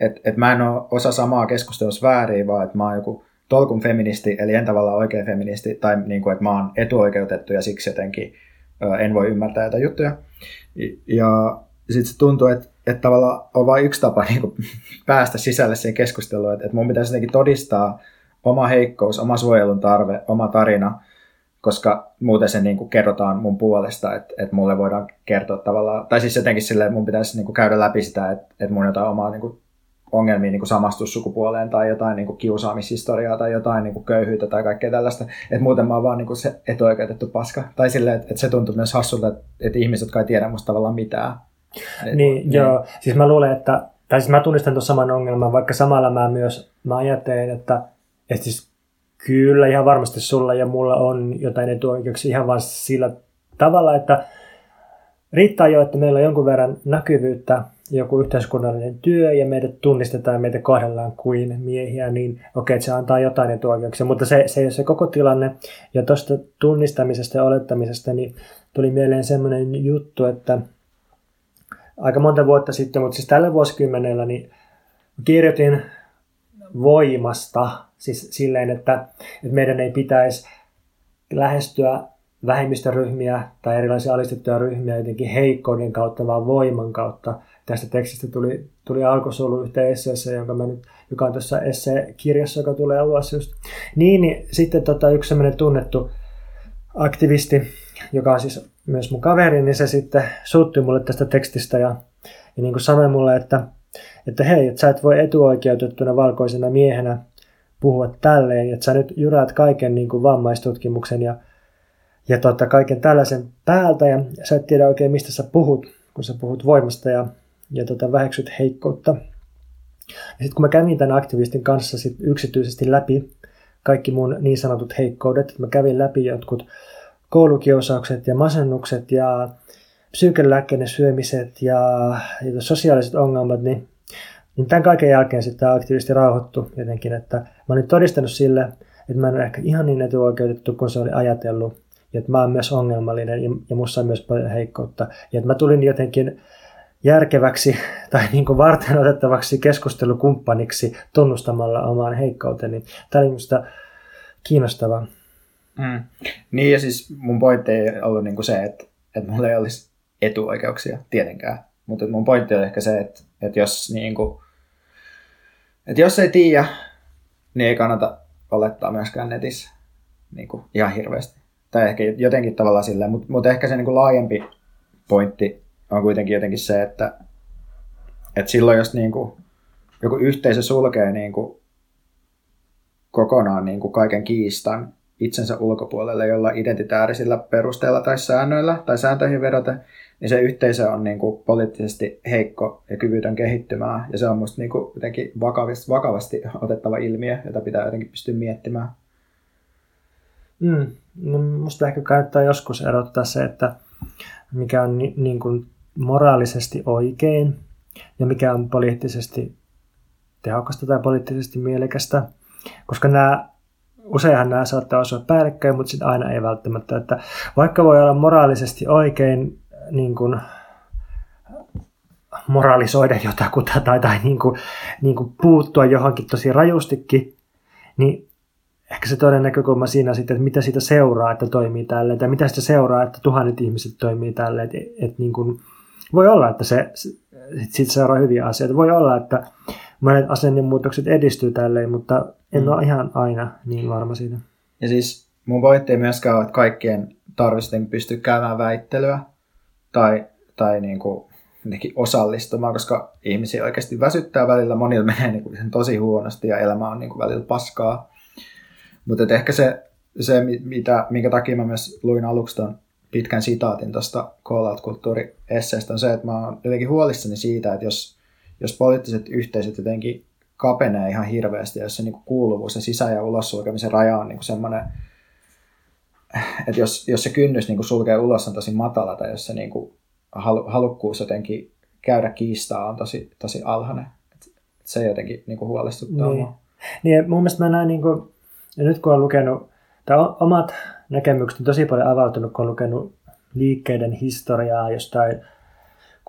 että et mä en ole osa samaa keskustelussa väärin, vaan että mä oon joku tolkun feministi, eli en tavallaan oikea feministi, tai niin kuin, että mä oon etuoikeutettu ja siksi jotenkin ö, en voi ymmärtää jotain juttuja. Ja sitten se tuntuu, että, että tavallaan on vain yksi tapa (laughs) niin kuin, päästä sisälle siihen keskusteluun, että, että mun pitäisi jotenkin todistaa oma heikkous, oma suojelun tarve, oma tarina, koska muuten se niin kuin kerrotaan mun puolesta, että, että mulle voidaan kertoa tavallaan, tai siis jotenkin silleen, mun pitäisi niin kuin käydä läpi sitä, että, että mun jotain omaa niin kuin ongelmia niin kuin samastussukupuoleen tai jotain niin kuin kiusaamishistoriaa tai jotain niin kuin köyhyyttä tai kaikkea tällaista. Että muuten mä oon vaan niin kuin se etuoikeutettu paska. Tai silleen, että, että se tuntuu myös hassulta, että, että ihmiset, jotka ei tiedä musta tavallaan mitään. Niin, niin, joo. Siis mä luulen, että, tai siis mä tunnistan tuon saman ongelman, vaikka samalla mä myös, mä ajattelen, että, että siis kyllä ihan varmasti sulla ja mulla on jotain etuoikeuksia ihan vaan sillä tavalla, että riittää jo, että meillä on jonkun verran näkyvyyttä joku yhteiskunnallinen työ ja meidät tunnistetaan meitä kohdellaan kuin miehiä, niin okei, se antaa jotain etuoikeuksia, mutta se, se ei ole se koko tilanne. Ja tuosta tunnistamisesta ja olettamisesta niin tuli mieleen semmoinen juttu, että aika monta vuotta sitten, mutta siis tällä vuosikymmenellä, niin kirjoitin voimasta, siis silleen, että, että meidän ei pitäisi lähestyä vähemmistöryhmiä tai erilaisia alistettuja ryhmiä jotenkin heikkouden kautta, vaan voiman kautta tästä tekstistä tuli, tuli alkusolu yhteen esseessä, jonka mä nyt, joka on tässä esseekirjassa, joka tulee ulos just. Niin, niin sitten tota, yksi sellainen tunnettu aktivisti, joka on siis myös mun kaveri, niin se sitten suuttui mulle tästä tekstistä ja, ja niin kuin sanoi mulle, että, että hei, että sä et voi etuoikeutettuna valkoisena miehenä puhua tälleen, että sä nyt jyräät kaiken niin kuin vammaistutkimuksen ja, ja tota, kaiken tällaisen päältä ja sä et tiedä oikein mistä sä puhut, kun sä puhut voimasta ja ja tota, väheksyt heikkoutta. Ja sitten kun mä kävin tämän aktivistin kanssa sit yksityisesti läpi kaikki mun niin sanotut heikkoudet, mä kävin läpi jotkut koulukiusaukset ja masennukset ja psyykelääkkeiden syömiset ja, ja sosiaaliset ongelmat, niin, niin tämän kaiken jälkeen sitten tämä rauhoittui jotenkin, että mä olin todistanut sille, että mä en ole ehkä ihan niin etuoikeutettu kuin se oli ajatellut, ja että mä oon myös ongelmallinen ja, ja musta on myös paljon heikkoutta, ja että mä tulin jotenkin järkeväksi (laughs) tai niin kuin varten otettavaksi keskustelukumppaniksi tunnustamalla omaan heikkouteni. Tämä oli minusta kiinnostavaa. Mm. Niin ja siis mun pointti ei ollut niin kuin se, että, että mulla ei olisi etuoikeuksia tietenkään. Mutta mun pointti on ehkä se, että, että jos niin kuin, että jos ei tiedä, niin ei kannata olettaa myöskään netissä niin kuin ihan hirveästi. Tai ehkä jotenkin tavallaan silleen, mutta, mutta ehkä se niin kuin laajempi pointti on kuitenkin jotenkin se, että, et silloin jos niin kuin, joku yhteisö sulkee niin kuin, kokonaan niin kuin kaiken kiistan itsensä ulkopuolelle jolla identitäärisillä perusteilla tai säännöillä tai sääntöihin vedota, niin se yhteisö on niin kuin poliittisesti heikko ja kyvytön kehittymään. Ja se on musta niin kuin jotenkin vakavasti, vakavasti otettava ilmiö, jota pitää jotenkin pystyä miettimään. Mm. No, musta ehkä kannattaa joskus erottaa se, että mikä on ni, niin kuin moraalisesti oikein ja mikä on poliittisesti tehokasta tai poliittisesti mielekästä. Koska nämä useinhan nämä saattaa osua päällekkäin, mutta sitten aina ei välttämättä. Että vaikka voi olla moraalisesti oikein niin kuin, moralisoida jotakuta tai, tai niin kuin, niin kuin puuttua johonkin tosi rajustikin, niin ehkä se toinen näkökulma siinä sitten, että mitä siitä seuraa, että toimii tälle, tai mitä sitä seuraa, että tuhannet ihmiset toimii tälle, että, että niin kuin, voi olla, että se, siitä seuraa hyviä asioita. Voi olla, että monet asennemuutokset edistyy tälleen, mutta en mm. ole ihan aina niin varma siitä. Ja siis mun pointti ei myöskään ole, että kaikkien tarvitsisi pystyä käymään väittelyä tai, tai niin kuin osallistumaan, koska ihmisiä oikeasti väsyttää välillä, monilla menee niin kuin tosi huonosti ja elämä on niin kuin välillä paskaa. Mutta ehkä se, se mitä, minkä takia mä myös luin aluksi ton pitkän sitaatin tuosta call out kulttuuri on se, että mä oon jotenkin huolissani siitä, että jos, jos poliittiset yhteisöt jotenkin kapenee ihan hirveästi, jos se niin kuuluvuus ja sisä- ja ulossulkemisen raja on niin semmoinen, että jos, jos se kynnys niin sulkee ulos on tosi matala tai jos se niin kuin halukkuus jotenkin käydä kiistaa on tosi, tosi alhainen. Se jotenkin niin kuin huolestuttaa niin. Niin, mun mielestä mä näen, niin kuin, ja nyt kun olen lukenut, tai omat näkemykset on tosi paljon avautunut, kun olen lukenut liikkeiden historiaa jostain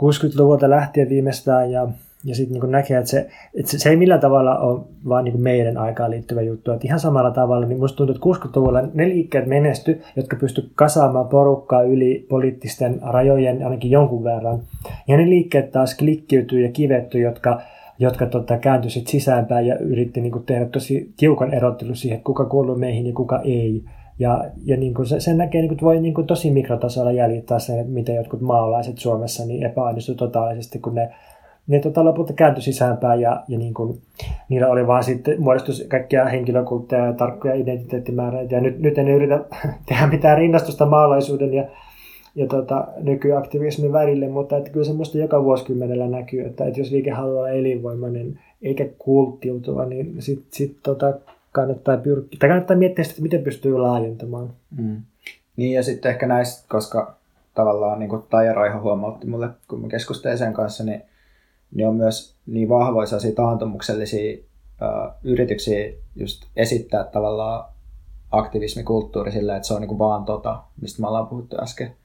60-luvulta lähtien viimeistään ja ja sitten niin näkee, että se, että se, se ei millään tavalla ole vaan niin meidän aikaan liittyvä juttu. Että ihan samalla tavalla, niin musta tuntuu, että 60-luvulla ne liikkeet menesty, jotka pysty kasaamaan porukkaa yli poliittisten rajojen ainakin jonkun verran. Ja ne liikkeet taas klikkiytyy ja kivetty, jotka, jotka tota, kääntyi sit sisäänpäin ja yritti niin tehdä tosi tiukan erottelu siihen, että kuka kuuluu meihin ja kuka ei. Ja, ja niin kuin se, sen näkee, niin kuin, voi niin kuin tosi mikrotasolla jäljittää sen, että miten jotkut maalaiset Suomessa niin epäonnistuivat totaalisesti, kun ne ne tota, lopulta kääntyi sisäänpäin ja, ja niin kuin, niillä oli vaan sitten muodostus kaikkia henkilökultteja ja tarkkoja identiteettimääräitä. Ja nyt, nyt en yritä (laughs) tehdä mitään rinnastusta maalaisuuden ja, ja tota, nykyaktivismin välille, mutta että kyllä semmoista joka vuosikymmenellä näkyy, että, että jos liike haluaa olla elinvoimainen eikä kulttiutuva, niin sitten sit, tota, kannattaa pyrkiä, tai kannattaa miettiä sitä, että miten pystyy laajentamaan. Mm. Niin ja sitten ehkä näistä, koska tavallaan niin kuin Taija Raiho huomautti mulle, kun mä keskustelin sen kanssa, niin niin on myös niin vahvoja taantumuksellisia ö, yrityksiä just esittää tavallaan aktivismikulttuuri sillä, että se on niin vaan tota, mistä me ollaan puhuttu äsken.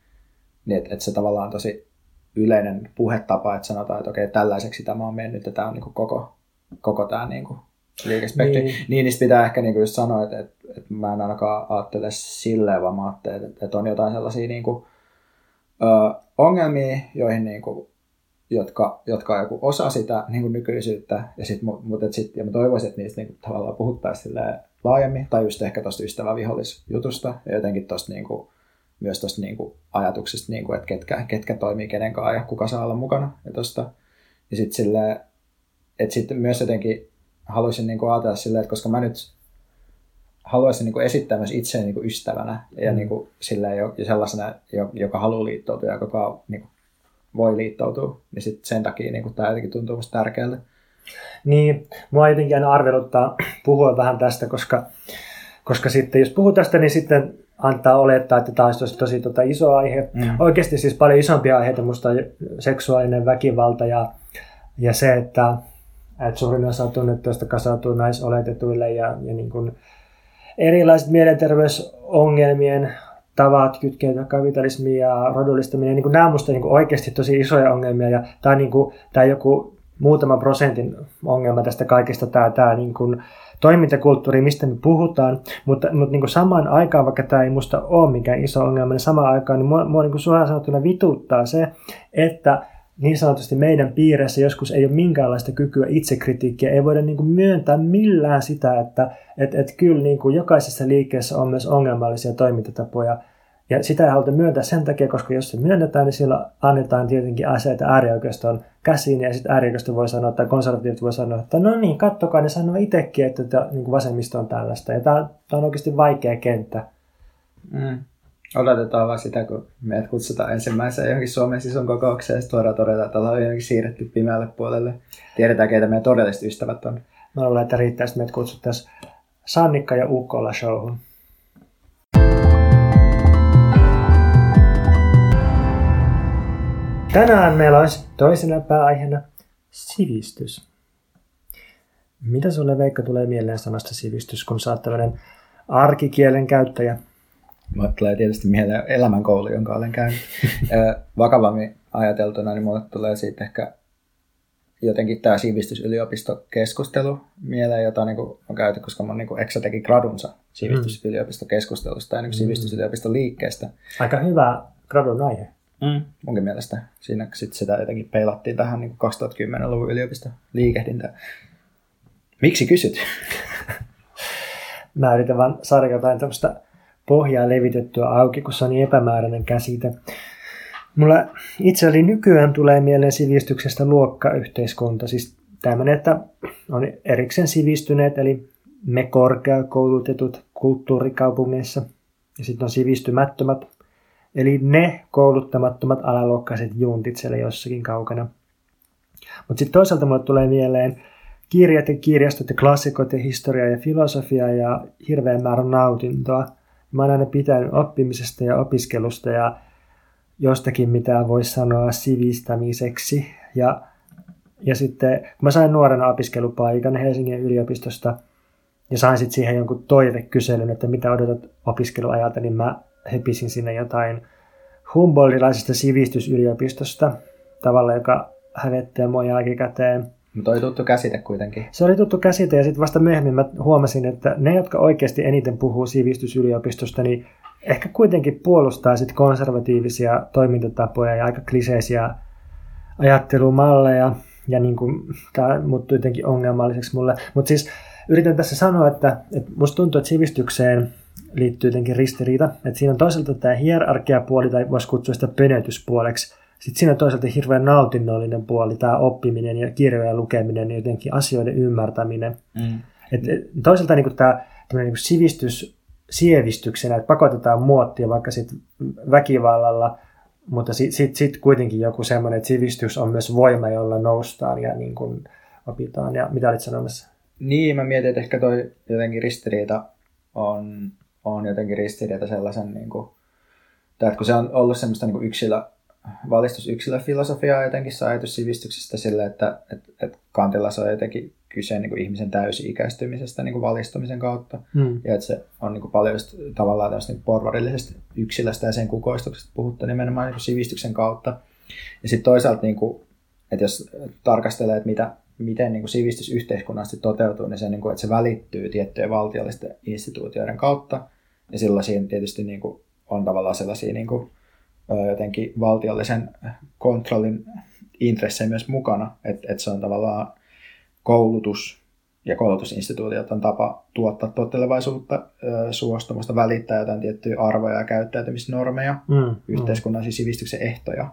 Niin, että, että se tavallaan tosi yleinen puhetapa, että sanotaan, että okei, tällaiseksi tämä on mennyt, ja tämä on niin kuin koko, koko tämä niin kuin liikespektri. Niin. niin niistä pitää ehkä niin kuin just sanoa, että, että, että mä en ainakaan ajattele silleen, vaan mä ajattelen, että, että on jotain sellaisia niin kuin, ö, ongelmia, joihin niin kuin jotka, jotka on joku osa sitä niin kuin nykyisyyttä, ja, sit, mutta et sit, ja mä toivoisin, että niistä niin kuin, tavallaan puhuttaisiin laajemmin, tai just ehkä tuosta ystävävihollisjutusta, ja jotenkin tosta, niin kuin, myös tuosta niin kuin, ajatuksesta, niin kuin, että ketkä, ketkä toimii kenen kanssa ja kuka saa olla mukana. Ja, tosta. ja sitten silleen, että sitten myös jotenkin haluaisin niin kuin, ajatella silleen, että koska mä nyt haluaisin niin kuin, esittää myös itseäni niin kuin, ystävänä ja mm. niin kuin, silleen, jo, sellaisena, joka haluaa liittoutua ja joka niin kuin, voi liittoutua, niin sit sen takia niin tämä jotenkin tuntuu musta tärkeältä. Niin, mua jotenkin aina arveluttaa puhua vähän tästä, koska, koska sitten jos puhuu tästä, niin sitten antaa olettaa, että tämä olisi tosi, tosi tota, iso aihe. Mm. Oikeasti siis paljon isompia aiheita musta seksuaalinen väkivalta ja, ja se, että, että suurin osa tunnettuista kasautuu naisoletetuille ja, ja niin kuin erilaiset mielenterveysongelmien tavat kytkeytyä kapitalismiin ja rodullistaminen, niin kuin nämä on minusta niin oikeasti tosi isoja ongelmia ja tämä, niin kuin, tämä joku muutama prosentin ongelma tästä kaikesta, tämä, tämä niin kuin toimintakulttuuri, mistä me puhutaan, mutta, mutta niin kuin samaan aikaan, vaikka tämä ei minusta ole mikään iso ongelma, niin samaan aikaan niin mua, mua niin kuin suoraan sanottuna vituttaa se, että niin sanotusti meidän piirissä joskus ei ole minkäänlaista kykyä itsekritiikkiä, ei voida niin kuin myöntää millään sitä, että et, et kyllä niin kuin jokaisessa liikkeessä on myös ongelmallisia toimintatapoja, Ja sitä ei haluta myöntää sen takia, koska jos se myönnetään, niin silloin annetaan tietenkin aseita äärioikeiston käsiin, ja sitten äärioikeisto voi sanoa, tai konservatiivit voi sanoa, että no niin, kattokaa, ne sanoo itsekin, että tämä, niin kuin vasemmisto on tällaista. Ja tämä, tämä on oikeasti vaikea kenttä. Mm. Odotetaan vaan sitä, kun meidät kutsutaan ensimmäiseen johonkin Suomen sisun kokoukseen, ja sitten voidaan todeta, että ollaan johonkin siirretty pimeälle puolelle. Tiedetään, keitä meidän todelliset ystävät on. Mä luulen, että riittää, että meidät kutsuttaisiin Sannikka ja Ukkola showhun. Tänään meillä olisi toisena pääaiheena sivistys. Mitä sulle Veikka tulee mieleen sanasta sivistys, kun sä oot tällainen arkikielen käyttäjä? Mulle tulee tietysti mieleen elämänkoulu, jonka olen käynyt. (laughs) Vakavammin ajateltuna, niin mulle tulee siitä ehkä jotenkin tämä sivistysyliopistokeskustelu mieleen, jota niin kuin on käyty, koska mun niin Eksa teki gradunsa sivistysyliopistokeskustelusta ja niin sivistysyliopiston liikkeestä. Aika hyvä gradun aihe. Mm. Munkin mielestä. Siinä sit sitä jotenkin peilattiin tähän niin 2010-luvun yliopiston liikehdintään. Miksi kysyt? (laughs) Mä yritän vaan saada jotain tämmöistä pohjaa levitettyä auki, kun se on niin epämääräinen käsite. Mulla itselleni nykyään tulee mieleen sivistyksestä luokkayhteiskunta, siis tämmöinen, että on erikseen sivistyneet, eli me korkeakoulutetut kulttuurikaupungeissa, ja sitten on sivistymättömät, eli ne kouluttamattomat alaluokkaiset juntit siellä jossakin kaukana. Mutta sitten toisaalta mulle tulee mieleen kirjat ja kirjastot ja klassikot ja historia ja filosofia ja hirveän määrä nautintoa. Mä oon aina pitänyt oppimisesta ja opiskelusta ja jostakin, mitä voisi sanoa sivistämiseksi. Ja, ja sitten kun mä sain nuorena opiskelupaikan Helsingin yliopistosta ja sain sitten siihen jonkun toivekyselyn, että mitä odotat opiskeluajalta, niin mä hepisin sinne jotain Humboldtilaisesta sivistysyliopistosta tavalla, joka hävettää mua jälkikäteen. Mutta oli tuttu käsite kuitenkin. Se oli tuttu käsite ja sitten vasta myöhemmin mä huomasin, että ne, jotka oikeasti eniten puhuu sivistysyliopistosta, niin ehkä kuitenkin puolustaa sit konservatiivisia toimintatapoja ja aika kliseisiä ajattelumalleja. Ja niin kuin, tämä muuttui jotenkin ongelmalliseksi mulle. Mutta siis yritän tässä sanoa, että, että musta tuntuu, että sivistykseen liittyy jotenkin ristiriita. Että siinä on toisaalta tämä hierarkiapuoli, tai voisi kutsua sitä pönötyspuoleksi. Sitten siinä on toisaalta hirveän nautinnollinen puoli, tämä oppiminen ja kirjojen lukeminen ja jotenkin asioiden ymmärtäminen. Mm. Et, toisaalta niin tämä niin sivistys sievistyksenä, että pakotetaan muottia vaikka sit väkivallalla, mutta sitten sit, sit kuitenkin joku semmoinen, että sivistys on myös voima, jolla noustaan ja niin kuin opitaan. Ja mitä olit sanomassa? Niin, mä mietin, että ehkä toi jotenkin ristiriita on, on jotenkin ristiriita sellaisen, niin kuin, että kun se on ollut semmoista niin kuin yksilö, valistusyksilöfilosofiaa jotenkin se ajatus sivistyksestä sille, että että että Kantilla se on jotenkin kyse niin kuin ihmisen täysi-ikäistymisestä niin kuin valistumisen kautta. Mm. Ja että se on niin kuin paljon just, tavallaan tämmöistä niin porvarillisesta yksilöstä ja sen kukoistuksesta puhuttu nimenomaan niin kuin sivistyksen kautta. Ja sitten toisaalta, niin kuin, että jos tarkastelee, että mitä, miten niin kuin sivistys yhteiskunnallisesti toteutuu, niin se, niin kuin, että se välittyy tiettyjen valtiollisten instituutioiden kautta. Ja silloin siinä tietysti niin kuin, on tavallaan sellaisia niin kuin, jotenkin valtiollisen kontrollin intressejä myös mukana, että, että se on tavallaan koulutus ja koulutusinstituutiot on tapa tuottaa tottelevaisuutta, suostumusta, välittää jotain tiettyjä arvoja ja käyttäytymisnormeja, mm, mm. yhteiskunnallisia sivistyksen ehtoja.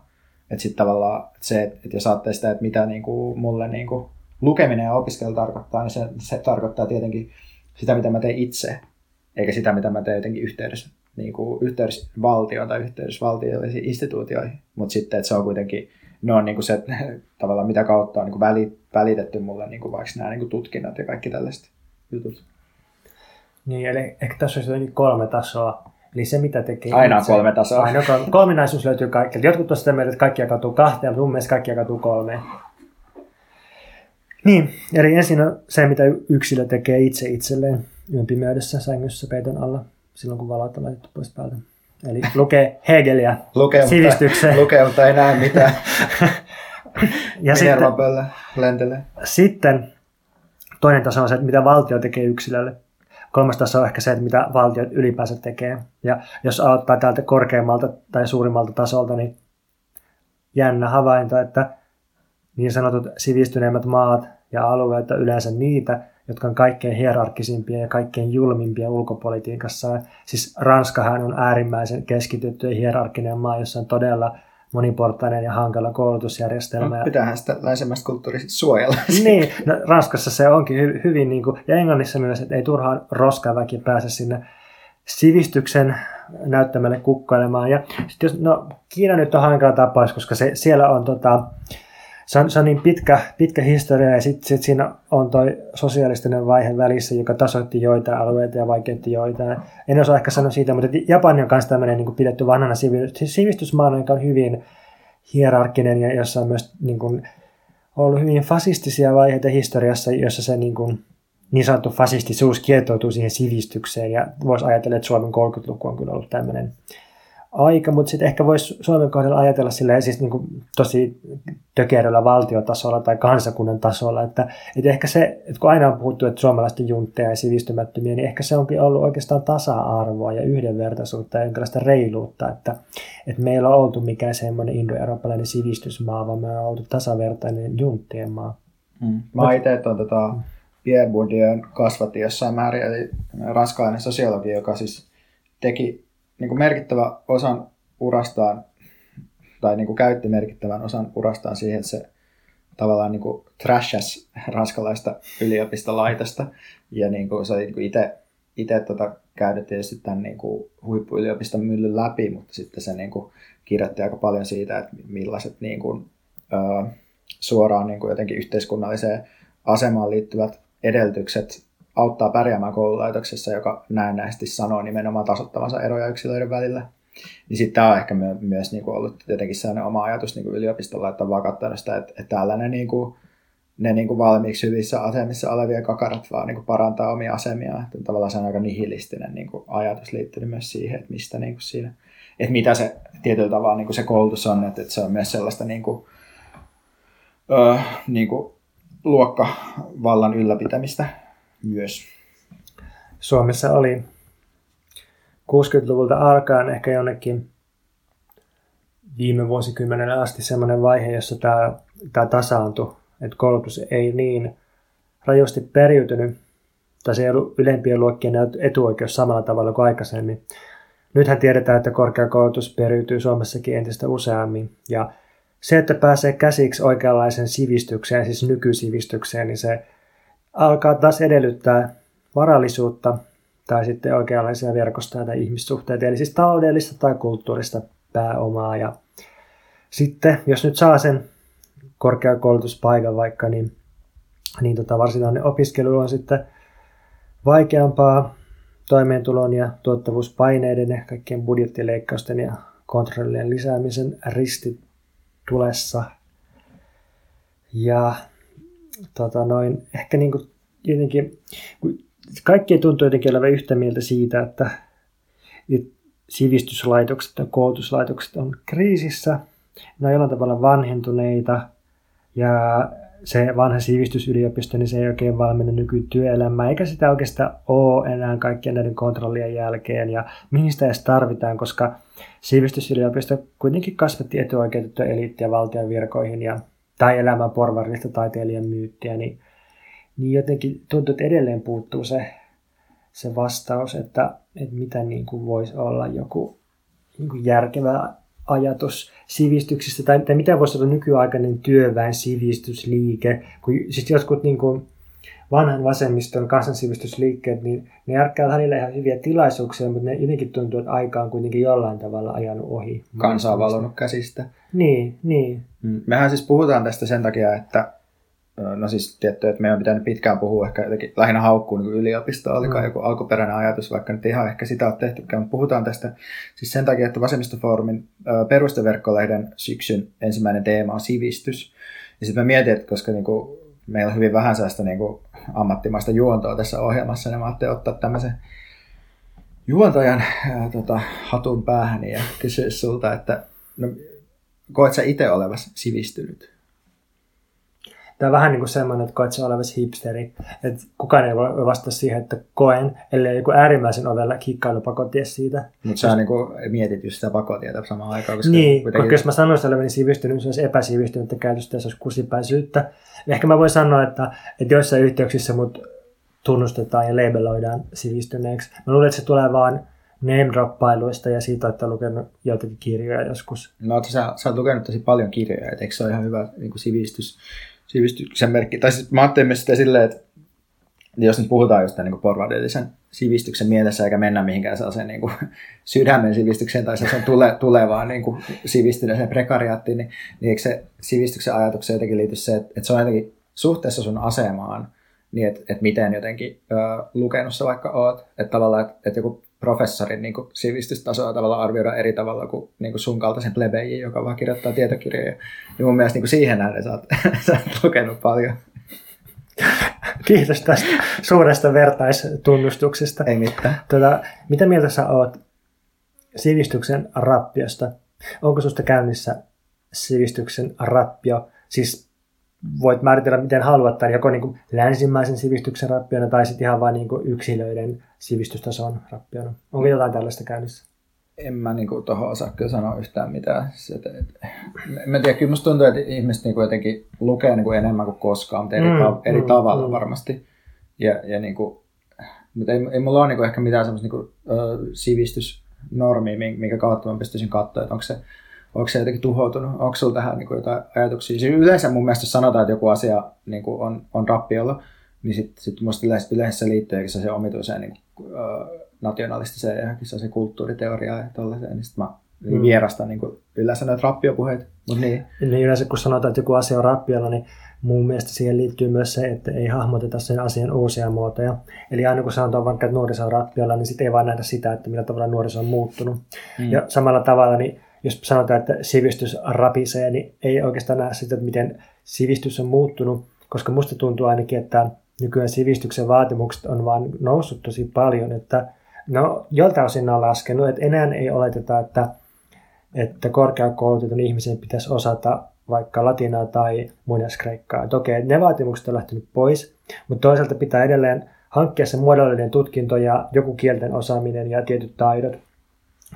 Että sitten tavallaan se, että jos ajattelee sitä, että mitä niinku mulle niinku lukeminen ja opiskelu tarkoittaa, niin se, se tarkoittaa tietenkin sitä, mitä mä teen itse, eikä sitä, mitä mä teen jotenkin yhteydessä, niinku yhteydessä valtioon tai yhteydessä valtiollisiin instituutioihin. Mutta sitten, että se on kuitenkin ne on niin se (laughs) tavallaan mitä kautta on niin kuin välitetty mulle niin vaikka nämä niin kuin tutkinnot ja kaikki tällaiset jutut. Niin, eli ehkä tässä olisi jotenkin kolme tasoa. Eli se, mitä tekee Aina on kolme tasoa. Aina kolminaisuus löytyy kaikki. Jotkut on sitä mieltä, että kaikki jakautuu kahteen, mutta mun mielestä kaikki jakautuu kolmeen. Niin, eli ensin on se, mitä yksilö tekee itse itselleen yön pimeydessä sängyssä peiton alla, silloin kun valot on laitettu pois päältä. Eli lukee Hegeliä (laughs) lukee, sivistykseen. Mutta, lukee, mutta ei näe mitään. (laughs) ja sitten, lentelee. Sitten toinen taso on se, että mitä valtio tekee yksilölle. Kolmas taso on ehkä se, että mitä valtio ylipäänsä tekee. Ja jos aloittaa täältä korkeammalta tai suurimmalta tasolta, niin jännä havainto, että niin sanotut sivistyneemmät maat ja alueet yleensä niitä, jotka on kaikkein hierarkkisimpia ja kaikkein julmimpia ulkopolitiikassa. Siis Ranskahan on äärimmäisen keskitytty ja hierarkkinen maa, jossa on todella moniportainen ja hankala koulutusjärjestelmä. No, pitäähän sitä länsimäistä kulttuurista suojella. (laughs) niin, no, Ranskassa se onkin hy- hyvin, niin kuin, ja Englannissa myös, että ei turhaan roskaväki pääse sinne sivistyksen näyttämälle kukkoilemaan. Ja sit jos, no, Kiina nyt on hankala tapaus, koska se, siellä on tota, se on, se on niin pitkä, pitkä historia ja sitten sit siinä on tuo sosiaalistinen vaihe välissä, joka tasoitti joitain alueita ja vaikeutti joitain. En osaa ehkä sanoa siitä, mutta Japani on myös tämmöinen niin pidetty vanhana sivistysmaana, joka on hyvin hierarkkinen ja jossa on myös niin kuin, ollut hyvin fasistisia vaiheita historiassa, jossa se niin, kuin, niin sanottu fasistisuus kietoutuu siihen sivistykseen ja voisi ajatella, että Suomen 30-luku on kyllä ollut tämmöinen aika, mutta sitten ehkä voisi Suomen kohdalla ajatella sillä siis niin kuin tosi tökeröllä valtiotasolla tai kansakunnan tasolla, että, että ehkä se, että kun aina on puhuttu, että suomalaisten juntteja ja sivistymättömiä, niin ehkä se onkin ollut oikeastaan tasa-arvoa ja yhdenvertaisuutta ja jonkinlaista reiluutta, että, että meillä on oltu mikään semmoinen indo-eurooppalainen sivistysmaa, vaan me on oltu tasavertainen junttien maa. Hmm. Mä itse on tota Pierre Bourdieu kasvatti jossain määrin, eli ranskalainen sosiologi, joka siis teki niin kuin merkittävä osan urastaan, tai niin kuin käytti merkittävän osan urastaan siihen, että se tavallaan niin kuin trashas ranskalaista yliopistolaitosta. Ja niin kuin se niin itse, itse tota, käydä tietysti tämän niin kuin huippuyliopiston myllyn läpi, mutta sitten se niin kuin kirjoitti aika paljon siitä, että millaiset niin kuin, ö, suoraan niin kuin jotenkin yhteiskunnalliseen asemaan liittyvät edellytykset auttaa pärjäämään koululaitoksessa, joka näennäisesti sanoo nimenomaan tasottavansa eroja yksilöiden välillä. Niin sitten tämä on ehkä my- myös niin kuin ollut jotenkin sellainen oma ajatus niin kuin yliopistolla, että on vakattanut sitä, että, että tällainen niin kuin, ne niin kuin valmiiksi hyvissä asemissa olevia kakarat vaan niin kuin parantaa omia asemia. Että tavallaan se on aika nihilistinen niin kuin ajatus liittynyt myös siihen, että mistä niin kuin siinä, että mitä se tietyllä tavalla niin kuin se koulutus on, että, että se on myös sellaista niin kuin, öö, niin kuin luokkavallan ylläpitämistä myös. Suomessa oli 60-luvulta alkaen ehkä jonnekin viime vuosikymmenellä asti semmoinen vaihe, jossa tämä, tämä tasaantui, että koulutus ei niin rajusti periytynyt, tai se ei ollut ylempien luokkien etuoikeus samalla tavalla kuin aikaisemmin. Nythän tiedetään, että korkeakoulutus periytyy Suomessakin entistä useammin, ja se, että pääsee käsiksi oikeanlaisen sivistykseen, siis nykysivistykseen, niin se alkaa taas edellyttää varallisuutta tai sitten oikeanlaisia verkostoja tai ihmissuhteita, eli siis taloudellista tai kulttuurista pääomaa. Ja sitten, jos nyt saa sen korkeakoulutuspaikan vaikka, niin, niin tota, varsinainen opiskelu on sitten vaikeampaa toimeentulon ja tuottavuuspaineiden ja kaikkien budjettileikkausten ja kontrollien lisäämisen ristitulessa. Ja tota noin, ehkä niin kuin jotenkin, kaikki tuntuu jotenkin olevan yhtä mieltä siitä, että, sivistyslaitokset ja koulutuslaitokset on kriisissä, ne on jollain tavalla vanhentuneita ja se vanha sivistysyliopisto, niin se ei oikein valmenna nykytyöelämää, eikä sitä oikeastaan ole enää kaikkien näiden kontrollien jälkeen, ja mihin sitä edes tarvitaan, koska sivistysyliopisto kuitenkin kasvatti etuoikeutettuja eliittiä valtion virkoihin, ja tai elämän porvarillista taiteilijan myyttiä, niin, niin jotenkin tuntuu, että edelleen puuttuu se, se vastaus, että, että mitä niin kuin voisi olla joku niin kuin järkevä ajatus sivistyksistä, tai, tai mitä voisi olla nykyaikainen työväen sivistysliike, kun siis jotkut niin kuin, vanhan vasemmiston kansansivistysliikkeet, niin ne järkkää välillä ihan hyviä tilaisuuksia, mutta ne jotenkin tuntuu, että aika on kuitenkin jollain tavalla ajanut ohi. Kansa on valonnut käsistä. Niin, niin. Mm. Mehän siis puhutaan tästä sen takia, että no siis tietty, että meidän on pitänyt pitkään puhua ehkä jotenkin lähinnä haukkuun niin yliopistoa, oli mm. joku alkuperäinen ajatus, vaikka nyt ihan ehkä sitä on tehtykään, mutta puhutaan tästä siis sen takia, että Vasemmistofoorumin perusteverkkolehden syksyn ensimmäinen teema on sivistys. Ja sitten mä mietin, että koska niin kuin, meillä on hyvin vähän sellaista niin kuin, ammattimaista juontoa tässä ohjelmassa, niin mä ajattelin ottaa tämmöisen juontajan ää, tota, hatun päähän ja kysyä sulta, että no, koet sä itse olevasi sivistynyt? Tämä on vähän niin kuin semmoinen, että koet sä olevasi hipsteri. Että kukaan ei voi vastata siihen, että koen, ellei joku äärimmäisen ovella kikkailupakotie siitä. Mutta sä niin kuin mietit just sitä pakotietä samaan aikaan. Koska niin, kuitenkin... koska jos mä sanoisin olevani sivistynyt, niin se olisi epäsivistynyt käytöstä ja se olisi kusipäisyyttä. Ehkä mä voin sanoa, että, että joissain yhteyksissä mut tunnustetaan ja labeloidaan sivistyneeksi. Mä luulen, että se tulee vaan name-droppailuista ja siitä, että lukenut joitakin kirjoja joskus. No, sä, sä oot lukenut tosi paljon kirjoja, et eikö se ole ihan hyvä niin kuin sivistys, sivistyksen merkki? Tai siis mä ajattelin myös sitä silleen, että jos nyt puhutaan just niin porvarillisen sivistyksen mielessä, eikä mennä mihinkään sellaiseen niin kuin, (laughs) sydämen sivistykseen tai sellaiseen tule, tulevaan niin kuin, sivistyneeseen prekariaattiin, niin, niin eikö se sivistyksen ajatukseen jotenkin liity se, että, että se on jotenkin suhteessa sun asemaan, niin että, että miten jotenkin ö, lukenut sä vaikka oot, että tavallaan, että, että joku professorin niin kuin, sivistystasoa tavallaan arvioida eri tavalla kuin, niin kuin sun kaltaisen plebejin, joka vaan kirjoittaa tietokirjoja. Ja mun mielestä niin kuin siihen nähden sä oot, (laughs) sä oot lukenut paljon. (laughs) Kiitos tästä suuresta vertaistunnustuksesta. Ei mitään. Tota, mitä mieltä sä oot sivistyksen rappiosta? Onko susta käynnissä sivistyksen rappio? Siis voit määritellä miten haluat, tai joko niin kuin länsimaisen sivistyksen rappiona tai sitten ihan vain niin kuin yksilöiden sivistystason rappiona. Onko jotain tällaista käynnissä? En mä niinku tuohon osaa kyllä sanoa yhtään mitään. Et, mä tiedän, kyllä musta tuntuu, että ihmiset niinku jotenkin lukee niinku enemmän kuin koskaan, mutta eri, mm, ta- eri mm, tavalla mm. varmasti. Ja, ja niinku, mutta ei, ei mulla ole niinku ehkä mitään semmoista niinku, uh, sivistysnormia, minkä kautta mä pystyisin katsoa, että onko se, onko se jotenkin tuhoutunut, onko sulla tähän niinku jotain ajatuksia. Siis yleensä mun mielestä sanotaan, että joku asia niinku on, on rappiolla, niin sitten sit musta yleensä, yleensä se liittyy se omituiseen niinku, uh, nationalistiseen ja johonkin se kulttuuriteoriaan ja tollaiseen, niin sitten mä mm. vierastan niin kuin yleensä näitä rappiopuheita. Mut niin. niin yleensä kun sanotaan, että joku asia on rappiolla, niin mun mielestä siihen liittyy myös se, että ei hahmoteta sen asian uusia muotoja. Eli aina kun sanotaan vaikka, että nuoriso on rappiolla, niin sitten ei vaan nähdä sitä, että millä tavalla nuoriso on muuttunut. Mm. Ja samalla tavalla, niin jos sanotaan, että sivistys rapisee, niin ei oikeastaan näe sitä, että miten sivistys on muuttunut, koska musta tuntuu ainakin, että nykyään sivistyksen vaatimukset on vaan noussut tosi paljon, että No, joltain osin on laskenut, että enää ei oleteta, että, että korkeakoulutetun ihmisen pitäisi osata vaikka latinaa tai muinaiskreikkaa. okei, ne vaatimukset on lähtenyt pois, mutta toisaalta pitää edelleen hankkia se muodollinen tutkinto ja joku kielten osaaminen ja tietyt taidot.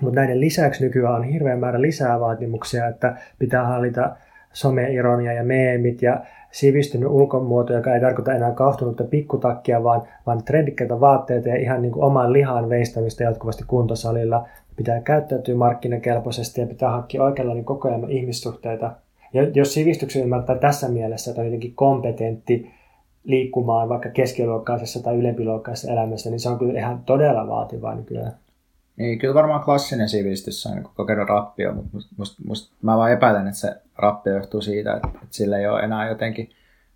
Mutta näiden lisäksi nykyään on hirveän määrä lisää vaatimuksia, että pitää hallita someironia ja meemit ja sivistynyt ulkomuoto, joka ei tarkoita enää kahtunutta pikkutakkia, vaan, vaan trendikkäitä vaatteita ja ihan niin kuin oman lihan veistämistä jatkuvasti kuntosalilla. Pitää käyttäytyä markkinakelpoisesti ja pitää hankkia oikeanlainen koko ajan ihmissuhteita. Ja jos sivistyksen ymmärtää tässä mielessä, että on jotenkin kompetentti liikkumaan vaikka keskiluokkaisessa tai ylempiluokkaisessa elämässä, niin se on kyllä ihan todella vaativaa nykyään. Niin, kyllä varmaan klassinen sivistys on niin kokenut rappio, mutta must, must, must, mä vaan epäilen, että se rappio johtuu siitä, että, että sillä ei ole enää jotenkin,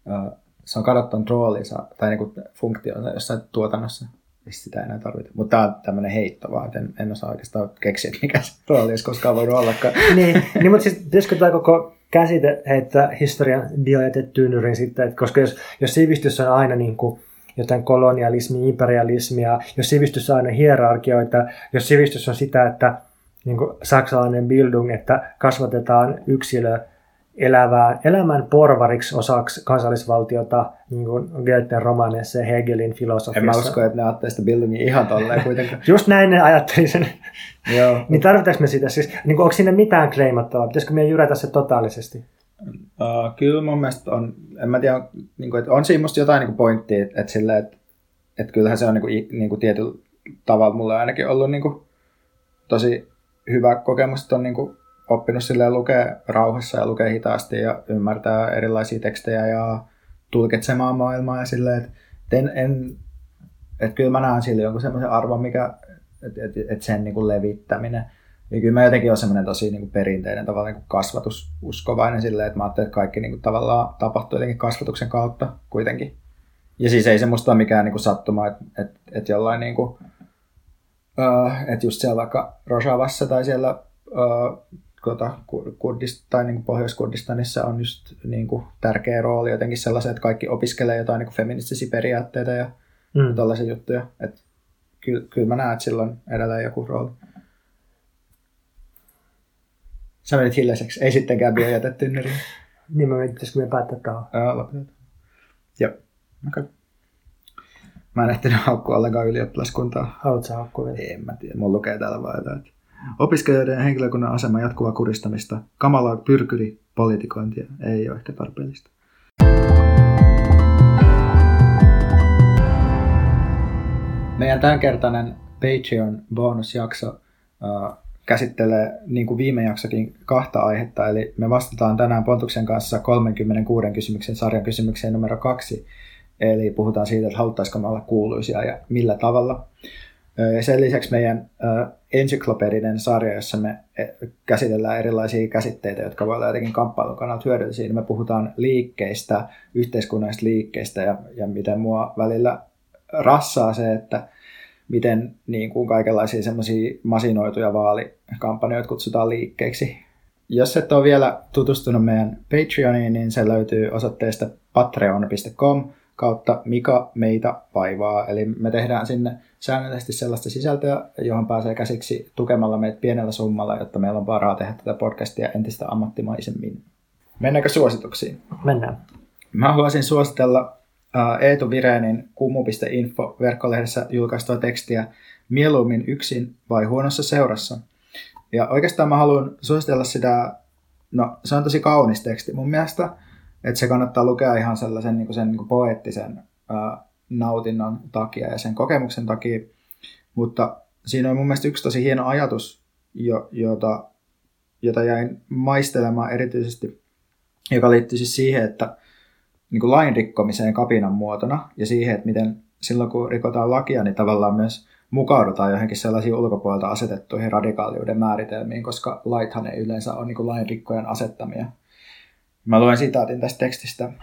uh, se on kadottanut roolinsa tai niin funktionsa jossain tuotannossa, sitä ei enää tarvita. Mutta tämä on tämmöinen heitto vaan, että en, en osaa oikeastaan keksiä, mikä se rooli olisi koskaan voinut ollakaan. (laughs) niin, niin, mutta siis pitäisikö tämä koko käsite heittää historian biojätetyynyrin sitten, että koska jos, jos sivistys on aina niin kuin jotain kolonialismia, imperialismia, jos sivistys on aina hierarkioita, jos sivistys on sitä, että niin kuin saksalainen Bildung, että kasvatetaan yksilö elävään, elämän porvariksi osaksi kansallisvaltiota, niin kuin Goethen romaneissa ja Hegelin filosofiassa. En mä usko, että ne ajattelee sitä Bildungin ihan tolleen kuitenkaan. Just näin ne ajatteli sen. Joo. niin tarvitaanko me sitä? Siis, niin kuin, onko siinä mitään kleimattavaa? Pitäisikö meidän jyrätä se totaalisesti? Uh, kyllä mun mielestä on, en mä tiedä, niin kuin, että on siinä musta jotain niin pointtia, että, että, sille, että, että kyllähän se on niin kuin, niin kuin tietyllä tavalla mulle ainakin ollut niin kuin, tosi hyvä kokemus, että on niin kuin, oppinut silleen lukea rauhassa ja lukea hitaasti ja ymmärtää erilaisia tekstejä ja tulkitsemaan maailmaa ja silleen, että en, en että kyllä mä näen sille jonkun semmoisen arvon, mikä, että et, et sen niin kuin levittäminen ja kyllä mä jotenkin olen semmoinen tosi niin kuin perinteinen tavallaan niin kuin kasvatususkovainen silleen, että mä ajattelen, että kaikki niin kuin tavallaan tapahtuu jotenkin kasvatuksen kautta kuitenkin. Ja siis ei se musta ole mikään niin kuin sattuma, että, että, että jollain niin kuin, uh, että just siellä vaikka Rojavassa tai siellä uh, tuota, Kurdist, tai niin Pohjois-Kurdistanissa on just niin kuin, tärkeä rooli jotenkin sellaisen, että kaikki opiskelee jotain niin kuin feministisiä periaatteita ja mm. tällaisia juttuja. Että kyllä, kyllä mä näen, että sillä on edelleen joku rooli. Sä menit hiljaiseksi. Ei sittenkään vielä jätetty tynnyriin. Niin mä menin, pitäisikö me päättää tähän? Joo, lopetetaan. Joo, okei. Okay. Mä en ehtinyt haukkua ollenkaan ylioppilaskuntaa. Haluatko haukkua vielä? En mä tiedä, mulla lukee täällä vaan jotain. Opiskelijoiden ja henkilökunnan asema jatkuvaa kuristamista, kamalaa pyrkyri, politikointia ei ole ehkä tarpeellista. Meidän tämänkertainen Patreon-bonusjakso uh, käsittelee, niin kuin viime jaksokin, kahta aihetta. Eli me vastataan tänään Pontuksen kanssa 36 kysymyksen sarjan kysymykseen numero kaksi. Eli puhutaan siitä, että haluttaisiko me olla kuuluisia ja millä tavalla. Ja sen lisäksi meidän encyklopedinen sarja, jossa me e, käsitellään erilaisia käsitteitä, jotka voi olla jotenkin kamppailun kannalta hyödyllisiä. Me puhutaan liikkeistä, yhteiskunnallisista liikkeistä ja, ja miten mua välillä rassaa se, että miten niin kuin kaikenlaisia semmoisia masinoituja vaalikampanjoita kutsutaan liikkeiksi. Jos et ole vielä tutustunut meidän Patreoniin, niin se löytyy osoitteesta patreon.com kautta Mika meitä vaivaa. Eli me tehdään sinne säännöllisesti sellaista sisältöä, johon pääsee käsiksi tukemalla meitä pienellä summalla, jotta meillä on varaa tehdä tätä podcastia entistä ammattimaisemmin. Mennäänkö suosituksiin? Mennään. Mä haluaisin suositella Eetu Vireenin kumu.info verkkolehdessä julkaistua tekstiä mieluummin yksin vai huonossa seurassa. Ja oikeastaan mä haluan suositella sitä, no se on tosi kaunis teksti mun mielestä, että se kannattaa lukea ihan sellaisen niin sen niin poeettisen ää, nautinnon takia ja sen kokemuksen takia. Mutta siinä on mun mielestä yksi tosi hieno ajatus, jo, jota, jota jäin maistelemaan erityisesti, joka liittyy siis siihen, että niin kuin lain rikkomiseen kapinan muotona ja siihen, että miten silloin kun rikotaan lakia, niin tavallaan myös mukaudutaan johonkin sellaisiin ulkopuolelta asetettuihin radikaaliuden määritelmiin, koska laithan ei yleensä ole niin kuin lain rikkojen asettamia. Mä luen sitaatin tästä tekstistä.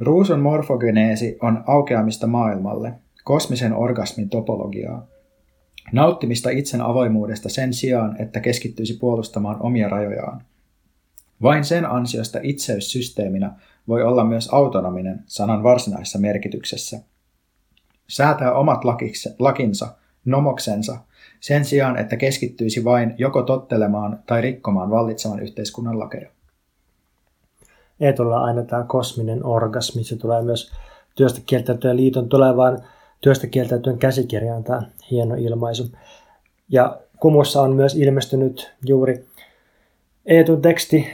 Ruusun morfogeneesi on aukeamista maailmalle, kosmisen orgasmin topologiaa. Nauttimista itsen avoimuudesta sen sijaan, että keskittyisi puolustamaan omia rajojaan. Vain sen ansiosta itseyssysteeminä voi olla myös autonominen sanan varsinaisessa merkityksessä. Säätää omat lakikse, lakinsa, nomoksensa, sen sijaan, että keskittyisi vain joko tottelemaan tai rikkomaan vallitsevan yhteiskunnan lakeja. Eetulla aina tämä kosminen orgasmi, se tulee myös työstä kieltäytyön liiton tulevaan työstä kieltäytyön käsikirjaan tämä hieno ilmaisu. Ja Kumussa on myös ilmestynyt juuri Eetun teksti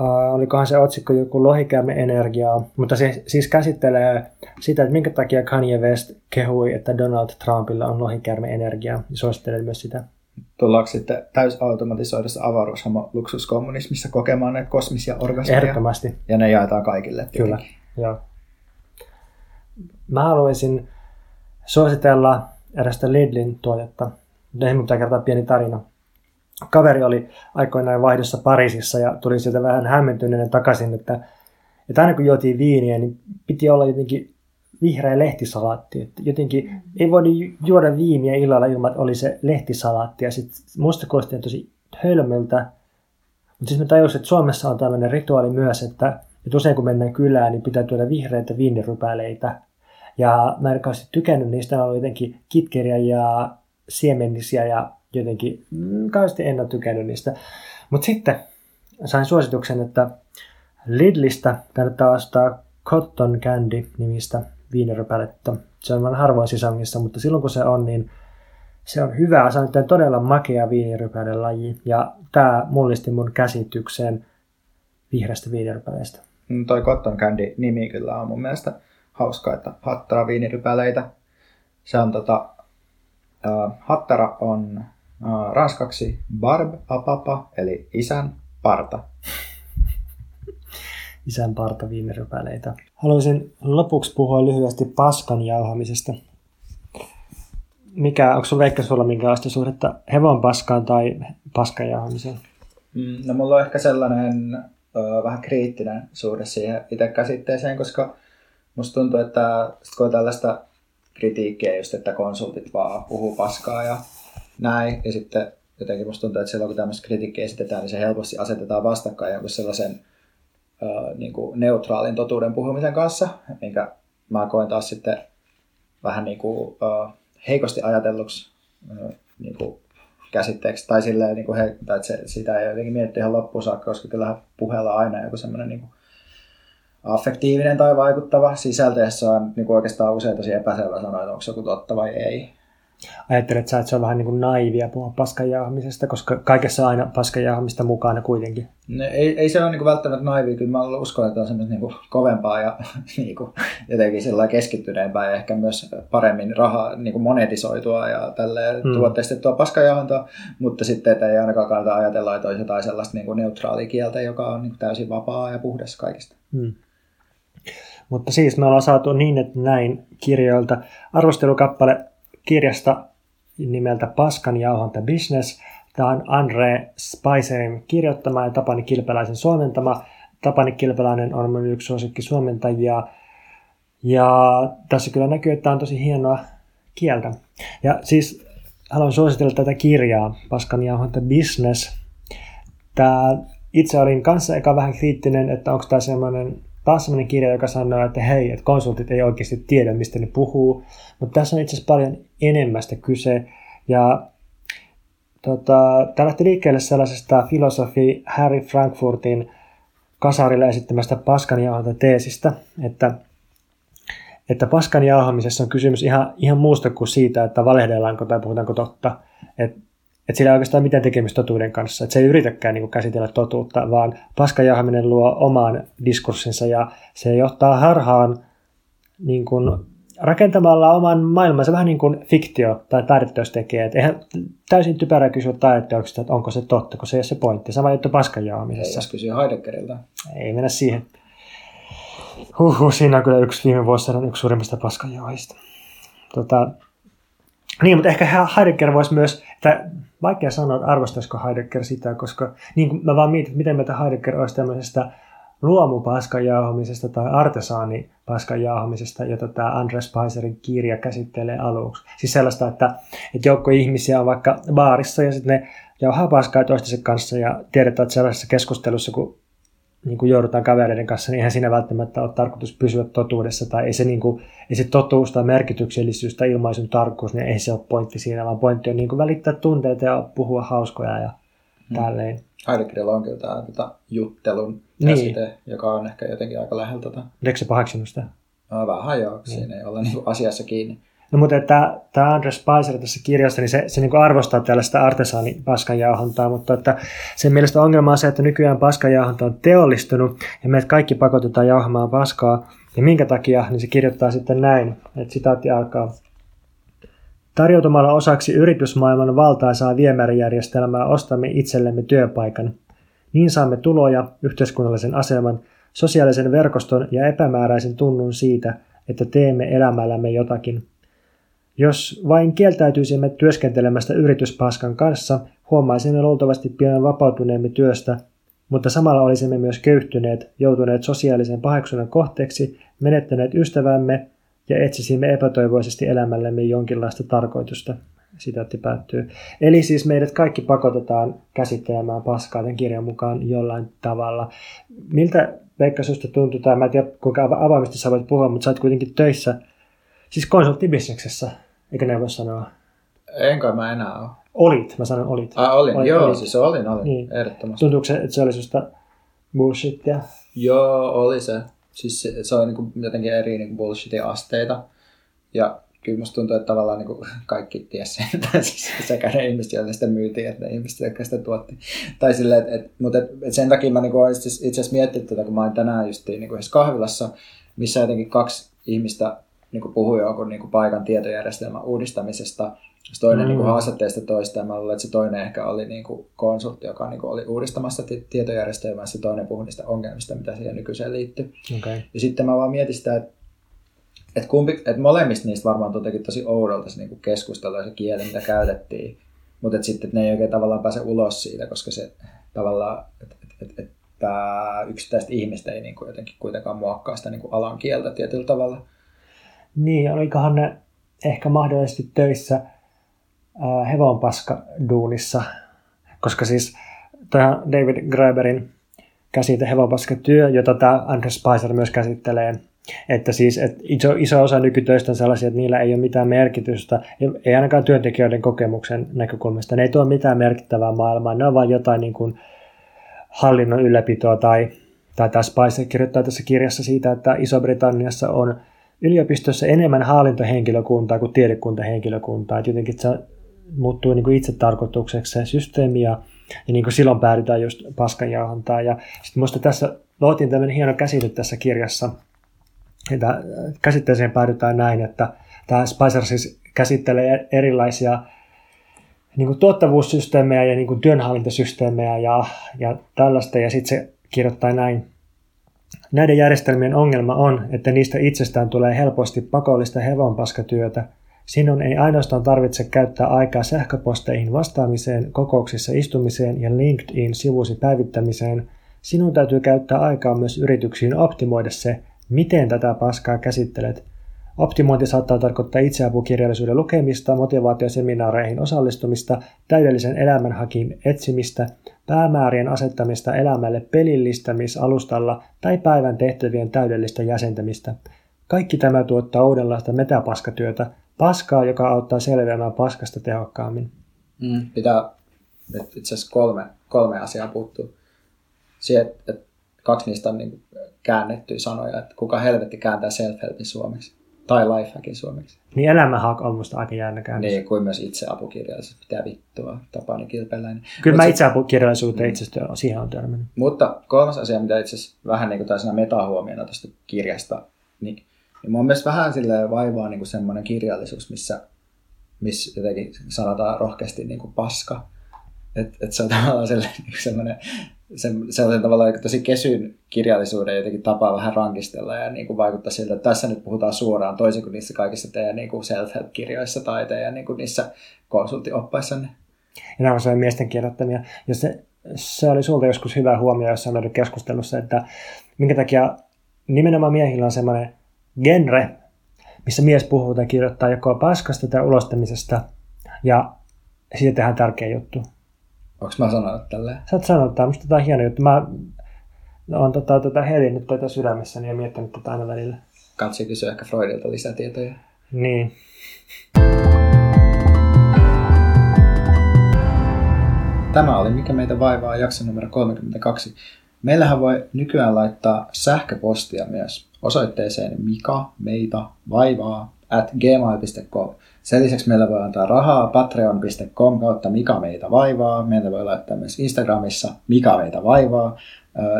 uh, olikohan se otsikko joku lohikäämme energiaa, mutta se siis käsittelee sitä, että minkä takia Kanye West kehui, että Donald Trumpilla on lohikärme energiaa. Suosittelen myös sitä. Tullaanko sitten täysautomatisoidussa avaruushomo luksuskommunismissa kokemaan näitä kosmisia orgasmeja? Ehdottomasti. Ja ne jaetaan kaikille. Tietenkin. Kyllä, joo. Mä haluaisin suositella erästä Lidlin tuotetta. Nyt pitää kertoa pieni tarina kaveri oli aikoinaan vaihdossa Pariisissa ja tuli sieltä vähän hämmentyneenä takaisin, että, että aina kun juotiin viiniä, niin piti olla jotenkin vihreä lehtisalaatti. Että jotenkin ei voida juoda viiniä illalla ilman, että oli se lehtisalaatti. Ja sitten musta kuulosti tosi hölmöltä. Mutta sitten mä tajusin, että Suomessa on tämmöinen rituaali myös, että, että usein kun mennään kylään, niin pitää tuoda vihreitä viinirypäleitä. Ja mä en tykännyt niistä, ne oli jotenkin kitkeriä ja siemennisiä ja jotenkin mm, kauheasti en ole tykännyt niistä. Mutta sitten sain suosituksen, että Lidlistä kannattaa ostaa Cotton Candy-nimistä viinirypäletta. Se on vain harvoin sisangissa, mutta silloin kun se on, niin se on hyvä. Se on todella makea viinirypäiden laji. Ja tämä mullisti mun käsityksen vihreästä viinirypäleistä. No toi Cotton Candy nimi kyllä on mun mielestä hauska, että hattara viinirypäleitä. Se on tota, uh, hattara on ranskaksi barb apapa, eli isän parta. (laughs) isän parta viinirypäleitä. Haluaisin lopuksi puhua lyhyesti paskan jauhamisesta. Mikä, onko sun Veikka sulla minkälaista suhdetta hevon paskaan tai paskan jauhamiseen? Mm, no mulla on ehkä sellainen ö, vähän kriittinen suhde siihen itse käsitteeseen, koska musta tuntuu, että kun on tällaista kritiikkiä just, että konsultit vaan puhuu paskaa ja näin. Ja sitten jotenkin musta tuntuu, että silloin kun tämmöistä kritiikkiä esitetään, niin se helposti asetetaan vastakkain jonkun sellaisen ö, niin kuin neutraalin totuuden puhumisen kanssa, minkä mä koen taas sitten vähän niin kuin, ö, heikosti ajatelluksi ö, niin kuin käsitteeksi, tai silleen, niin kuin he, tai että se, sitä ei jotenkin miettiä ihan loppuun saakka, koska kyllä puheella aina joku semmoinen niin affektiivinen tai vaikuttava sisältö, jossa on niin kuin oikeastaan usein tosi epäselvä sanoa, että onko se joku totta vai ei. Ajattelet sä, että se on vähän niin kuin naivia puhua paskanjaahamisesta, koska kaikessa on aina paskanjaahmista mukana kuitenkin? No, ei, ei se ole niin välttämättä naivia, kyllä mä uskon, että on semmoista niin kovempaa ja (laughs) niin kuin, jotenkin sillä keskittyneempää ja ehkä myös paremmin rahaa niin kuin monetisoitua ja tälle hmm. tuotteistettua paskanjauhantoa, mutta sitten että ei ainakaan kannata ajatella, että olisi jotain sellaista niin kuin neutraalia kieltä, joka on niin kuin täysin vapaa ja puhdas kaikista. Hmm. Mutta siis me ollaan saatu niin, että näin kirjoilta arvostelukappale kirjasta nimeltä Paskan jauhonta Business. Tämä on Andre Spicerin kirjoittama ja Tapani Kilpeläisen suomentama. Tapani Kilpeläinen on minun yksi suosikki suomentajia. Ja tässä kyllä näkyy, että tämä on tosi hienoa kieltä. Ja siis haluan suositella tätä kirjaa, Paskan jauhonta Business. Tämä, itse olin kanssa eka vähän kriittinen, että onko tämä semmoinen taas sellainen kirja, joka sanoo, että hei, että konsultit ei oikeasti tiedä, mistä ne puhuu, mutta tässä on itse asiassa paljon enemmästä kyse, ja tota, tämä lähti liikkeelle sellaisesta filosofi Harry Frankfurtin kasarille esittämästä paskan teesistä, että että paskan jauhamisessa on kysymys ihan, ihan muusta kuin siitä, että valehdellaanko tai puhutaanko totta. Et että sillä ei oikeastaan mitään tekemistä totuuden kanssa. Että se ei yritäkään niin kuin käsitellä totuutta, vaan paskajahminen luo oman diskurssinsa ja se johtaa harhaan niin kuin rakentamalla oman maailmansa vähän niin kuin fiktio tai taideteos tekee. Että eihän täysin typerä kysyä taideteoksesta, että onko se totta, kun se ei ole se pointti. Sama juttu paskajaamisessa. Ei kysyä Heideggeriltä. Ei mennä siihen. Huhhuh, siinä on kyllä yksi viime vuosina yksi suurimmista paskajaahista. Tota, niin, mutta ehkä Heidegger voisi myös, että vaikea sanoa, että arvostaisiko Heidegger sitä, koska niin mä vaan mietin, miten meitä Heidegger olisi tämmöisestä luomupaskan tai artesaanipaskan jauhamisesta, jota tämä Andres Paiserin kirja käsittelee aluksi. Siis sellaista, että, että joukko ihmisiä on vaikka baarissa ja sitten ne jauhaa paskaa toistensa kanssa ja tiedetään, että sellaisessa keskustelussa, kun niin kuin joudutaan kavereiden kanssa, niin eihän siinä välttämättä ole tarkoitus pysyä totuudessa, tai ei se, niin kuin, ei se totuus tai merkityksellisyys tai ilmaisun tarkkuus, niin ei se ole pointti siinä, vaan pointti on niin kuin välittää tunteita ja puhua hauskoja ja hmm. tälleen. Heideggerilla on kyllä tämä tota, juttelun käsite, niin. joka on ehkä jotenkin aika lähellä tota. Eikö se paheksinut sitä? No, vähän joo, niin. siinä ei olla niin asiassa kiinni. No mutta tämä, tämä Andres Spicer tässä kirjassa, niin se, se niin arvostaa tällaista artesaani paskanjauhontaa, mutta että sen mielestä ongelma on se, että nykyään paskanjauhonta on teollistunut ja meidät kaikki pakotetaan jauhamaan paskaa. Ja minkä takia, niin se kirjoittaa sitten näin, että sitaatti alkaa. Tarjoutumalla osaksi yritysmaailman valtaisaa viemärijärjestelmää ostamme itsellemme työpaikan. Niin saamme tuloja, yhteiskunnallisen aseman, sosiaalisen verkoston ja epämääräisen tunnun siitä, että teemme elämällämme jotakin – jos vain kieltäytyisimme työskentelemästä yrityspaskan kanssa, huomaisimme luultavasti pian vapautuneemme työstä, mutta samalla olisimme myös köyhtyneet, joutuneet sosiaalisen paheksunnan kohteeksi, menettäneet ystävämme ja etsisimme epätoivoisesti elämällemme jonkinlaista tarkoitusta. Sitaatti päättyy. Eli siis meidät kaikki pakotetaan käsittelemään paskaa tämän kirjan mukaan jollain tavalla. Miltä Veikka susta tuntuu, tai mä en tiedä kuinka avoimesti sä voit puhua, mutta sä oot kuitenkin töissä, siis konsulttibisneksessä. Eikö näin voi sanoa? Enkä mä enää ole. Olit, mä sanon olit. Ah, olin, olit, joo, olit. siis olin, olin, niin. ehdottomasti. Tuntuuko se, että se oli susta bullshittia? Joo, oli se. Siis se, se oli niin kuin jotenkin eri niin kuin bullshitin asteita. Ja kyllä musta tuntuu, että tavallaan niin kuin kaikki tiesi (laughs) sen, siis sekä ne ihmiset, joille sitä myytiin, että ne ihmiset, jotka sitä tuotti. Tai sille, että, että, mutta että, että sen takia mä niin kuin itse asiassa miettinyt tätä, kun mä olin tänään just niin kuin kahvilassa, missä jotenkin kaksi ihmistä niin kuin puhui jonkun niin kuin paikan tietojärjestelmän uudistamisesta. Sitten toinen mm. niin haastatteista toista, ja mä luulen, että se toinen ehkä oli niin kuin konsultti, joka niin kuin oli uudistamassa tietojärjestelmää, se toinen puhui niistä ongelmista, mitä siihen nykyiseen liittyy. Okay. Ja sitten mä vaan mietin sitä, että että, kumpi, että molemmista niistä varmaan tuntui tosi oudolta se niin keskustelu ja se kieli, mitä käytettiin. Mutta sitten ne ei oikein tavallaan pääse ulos siitä, koska se tavallaan, että et, et, et, tämä yksittäistä ihmistä ei niin kuin jotenkin kuitenkaan muokkaa sitä niin kuin alan kieltä tietyllä tavalla. Niin, olikohan ne ehkä mahdollisesti töissä hevonpaskaduunissa, koska siis tämä David Graeberin käsite hevonpaskatyö, jota tämä Andrew Spicer myös käsittelee, että siis että iso, iso osa nykytöistä on sellaisia, että niillä ei ole mitään merkitystä, ei ainakaan työntekijöiden kokemuksen näkökulmasta. Ne ei tuo mitään merkittävää maailmaa, ne on vain jotain niin kuin hallinnon ylläpitoa tai, tai tämä Spicer kirjoittaa tässä kirjassa siitä, että Iso-Britanniassa on yliopistossa enemmän hallintohenkilökuntaa kuin tiedekuntahenkilökuntaa. Että jotenkin se muuttuu niin kuin itse tarkoitukseksi se systeemi ja, ja niin kuin silloin päädytään just paskanjauhantaan. Ja sitten minusta tässä luotiin tämmöinen hieno käsite tässä kirjassa, että käsitteeseen päädytään näin, että tämä Spicer siis käsittelee erilaisia niin kuin tuottavuussysteemejä ja niin kuin työnhallintasysteemejä ja, ja tällaista, ja sitten se kirjoittaa näin. Näiden järjestelmien ongelma on, että niistä itsestään tulee helposti pakollista hevonpaskatyötä. Sinun ei ainoastaan tarvitse käyttää aikaa sähköposteihin vastaamiseen, kokouksissa istumiseen ja LinkedIn-sivusi päivittämiseen. Sinun täytyy käyttää aikaa myös yrityksiin optimoida se, miten tätä paskaa käsittelet – Optimointi saattaa tarkoittaa itseapukirjallisuuden lukemista, motivaatioseminaareihin osallistumista, täydellisen elämän hakin etsimistä, päämäärien asettamista elämälle pelillistämisalustalla tai päivän tehtävien täydellistä jäsentämistä. Kaikki tämä tuottaa uudenlaista metapaskatyötä, paskaa, joka auttaa selviämään paskasta tehokkaammin. Mm, pitää, itse asiassa kolme, kolme asiaa puuttuu. Siihen, että kaksi niistä on niin käännettyjä sanoja, että kuka helvetti kääntää self-helpin suomeksi. Tai lifehackin suomeksi. Niin elämänhack on musta aika jännä käännös. Niin, kuin myös itseapukirjallisuus. Mitä vittua, Tapani Kilpeläinen. Kyllä Mut mä itseapukirjallisuuteen mm. itse asiassa siihen on törmännyt. Mutta kolmas asia, mitä itse asiassa vähän niin kuin taisena metahuomiona tästä kirjasta, niin, niin mun mielestä vähän silleen vaivaa niin kuin semmoinen kirjallisuus, missä, missä jotenkin sanotaan rohkeasti niin kuin paska. Että et se on tavallaan sellainen, niin semmoinen se, se on tavallaan tosi kesyn kirjallisuuden jotenkin tapaa vähän rankistella ja niin kuin vaikuttaa siltä, että tässä nyt puhutaan suoraan toisin kuin niissä kaikissa teidän niin kuin self-help-kirjoissa tai teidän niin kuin niissä konsulttioppaissanne. Ja nämä on miesten kirjoittamia. Ja se, se oli sulta joskus hyvä huomio jossain meidän keskustelussa, että minkä takia nimenomaan miehillä on semmoinen genre, missä mies puhuu tai kirjoittaa joko paskasta tai ulostamisesta, ja siitä tehdään tärkeä juttu. Onko mä sanonut tälleen? Sä oot sanonut, tämä on hieno juttu. Mä oon tota, tota helinnyt tätä sydämessäni ja miettinyt tätä aina välillä. Kansi kysyä ehkä Freudilta lisätietoja. Niin. Tämä oli Mikä meitä vaivaa jakso numero 32. Meillähän voi nykyään laittaa sähköpostia myös osoitteeseen Mika meitä vaivaa at gmail.com. Sen lisäksi meillä voi antaa rahaa patreon.com kautta Mika meitä vaivaa. Meillä voi laittaa myös Instagramissa Mika meitä vaivaa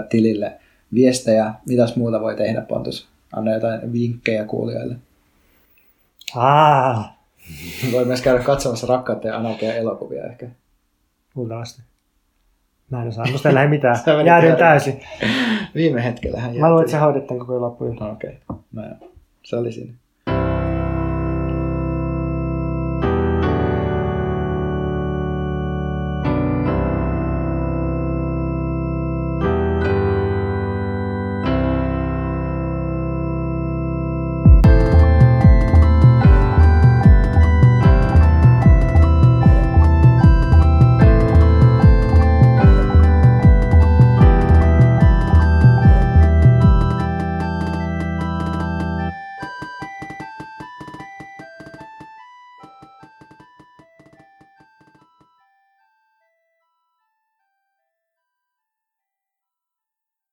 tilille viestejä. Mitäs muuta voi tehdä, Pontus? Anna jotain vinkkejä kuulijoille. Ah. Voi myös käydä katsomassa rakkautta ja anarkia elokuvia ehkä. Luultavasti. Mä en osaa. Lähde mitään. (laughs) Jäädyin täysin. Viime hetkellähän Mä luulen, että sä hoidit tämän koko loppuun. Okei. Okay. No joo. Se oli siinä.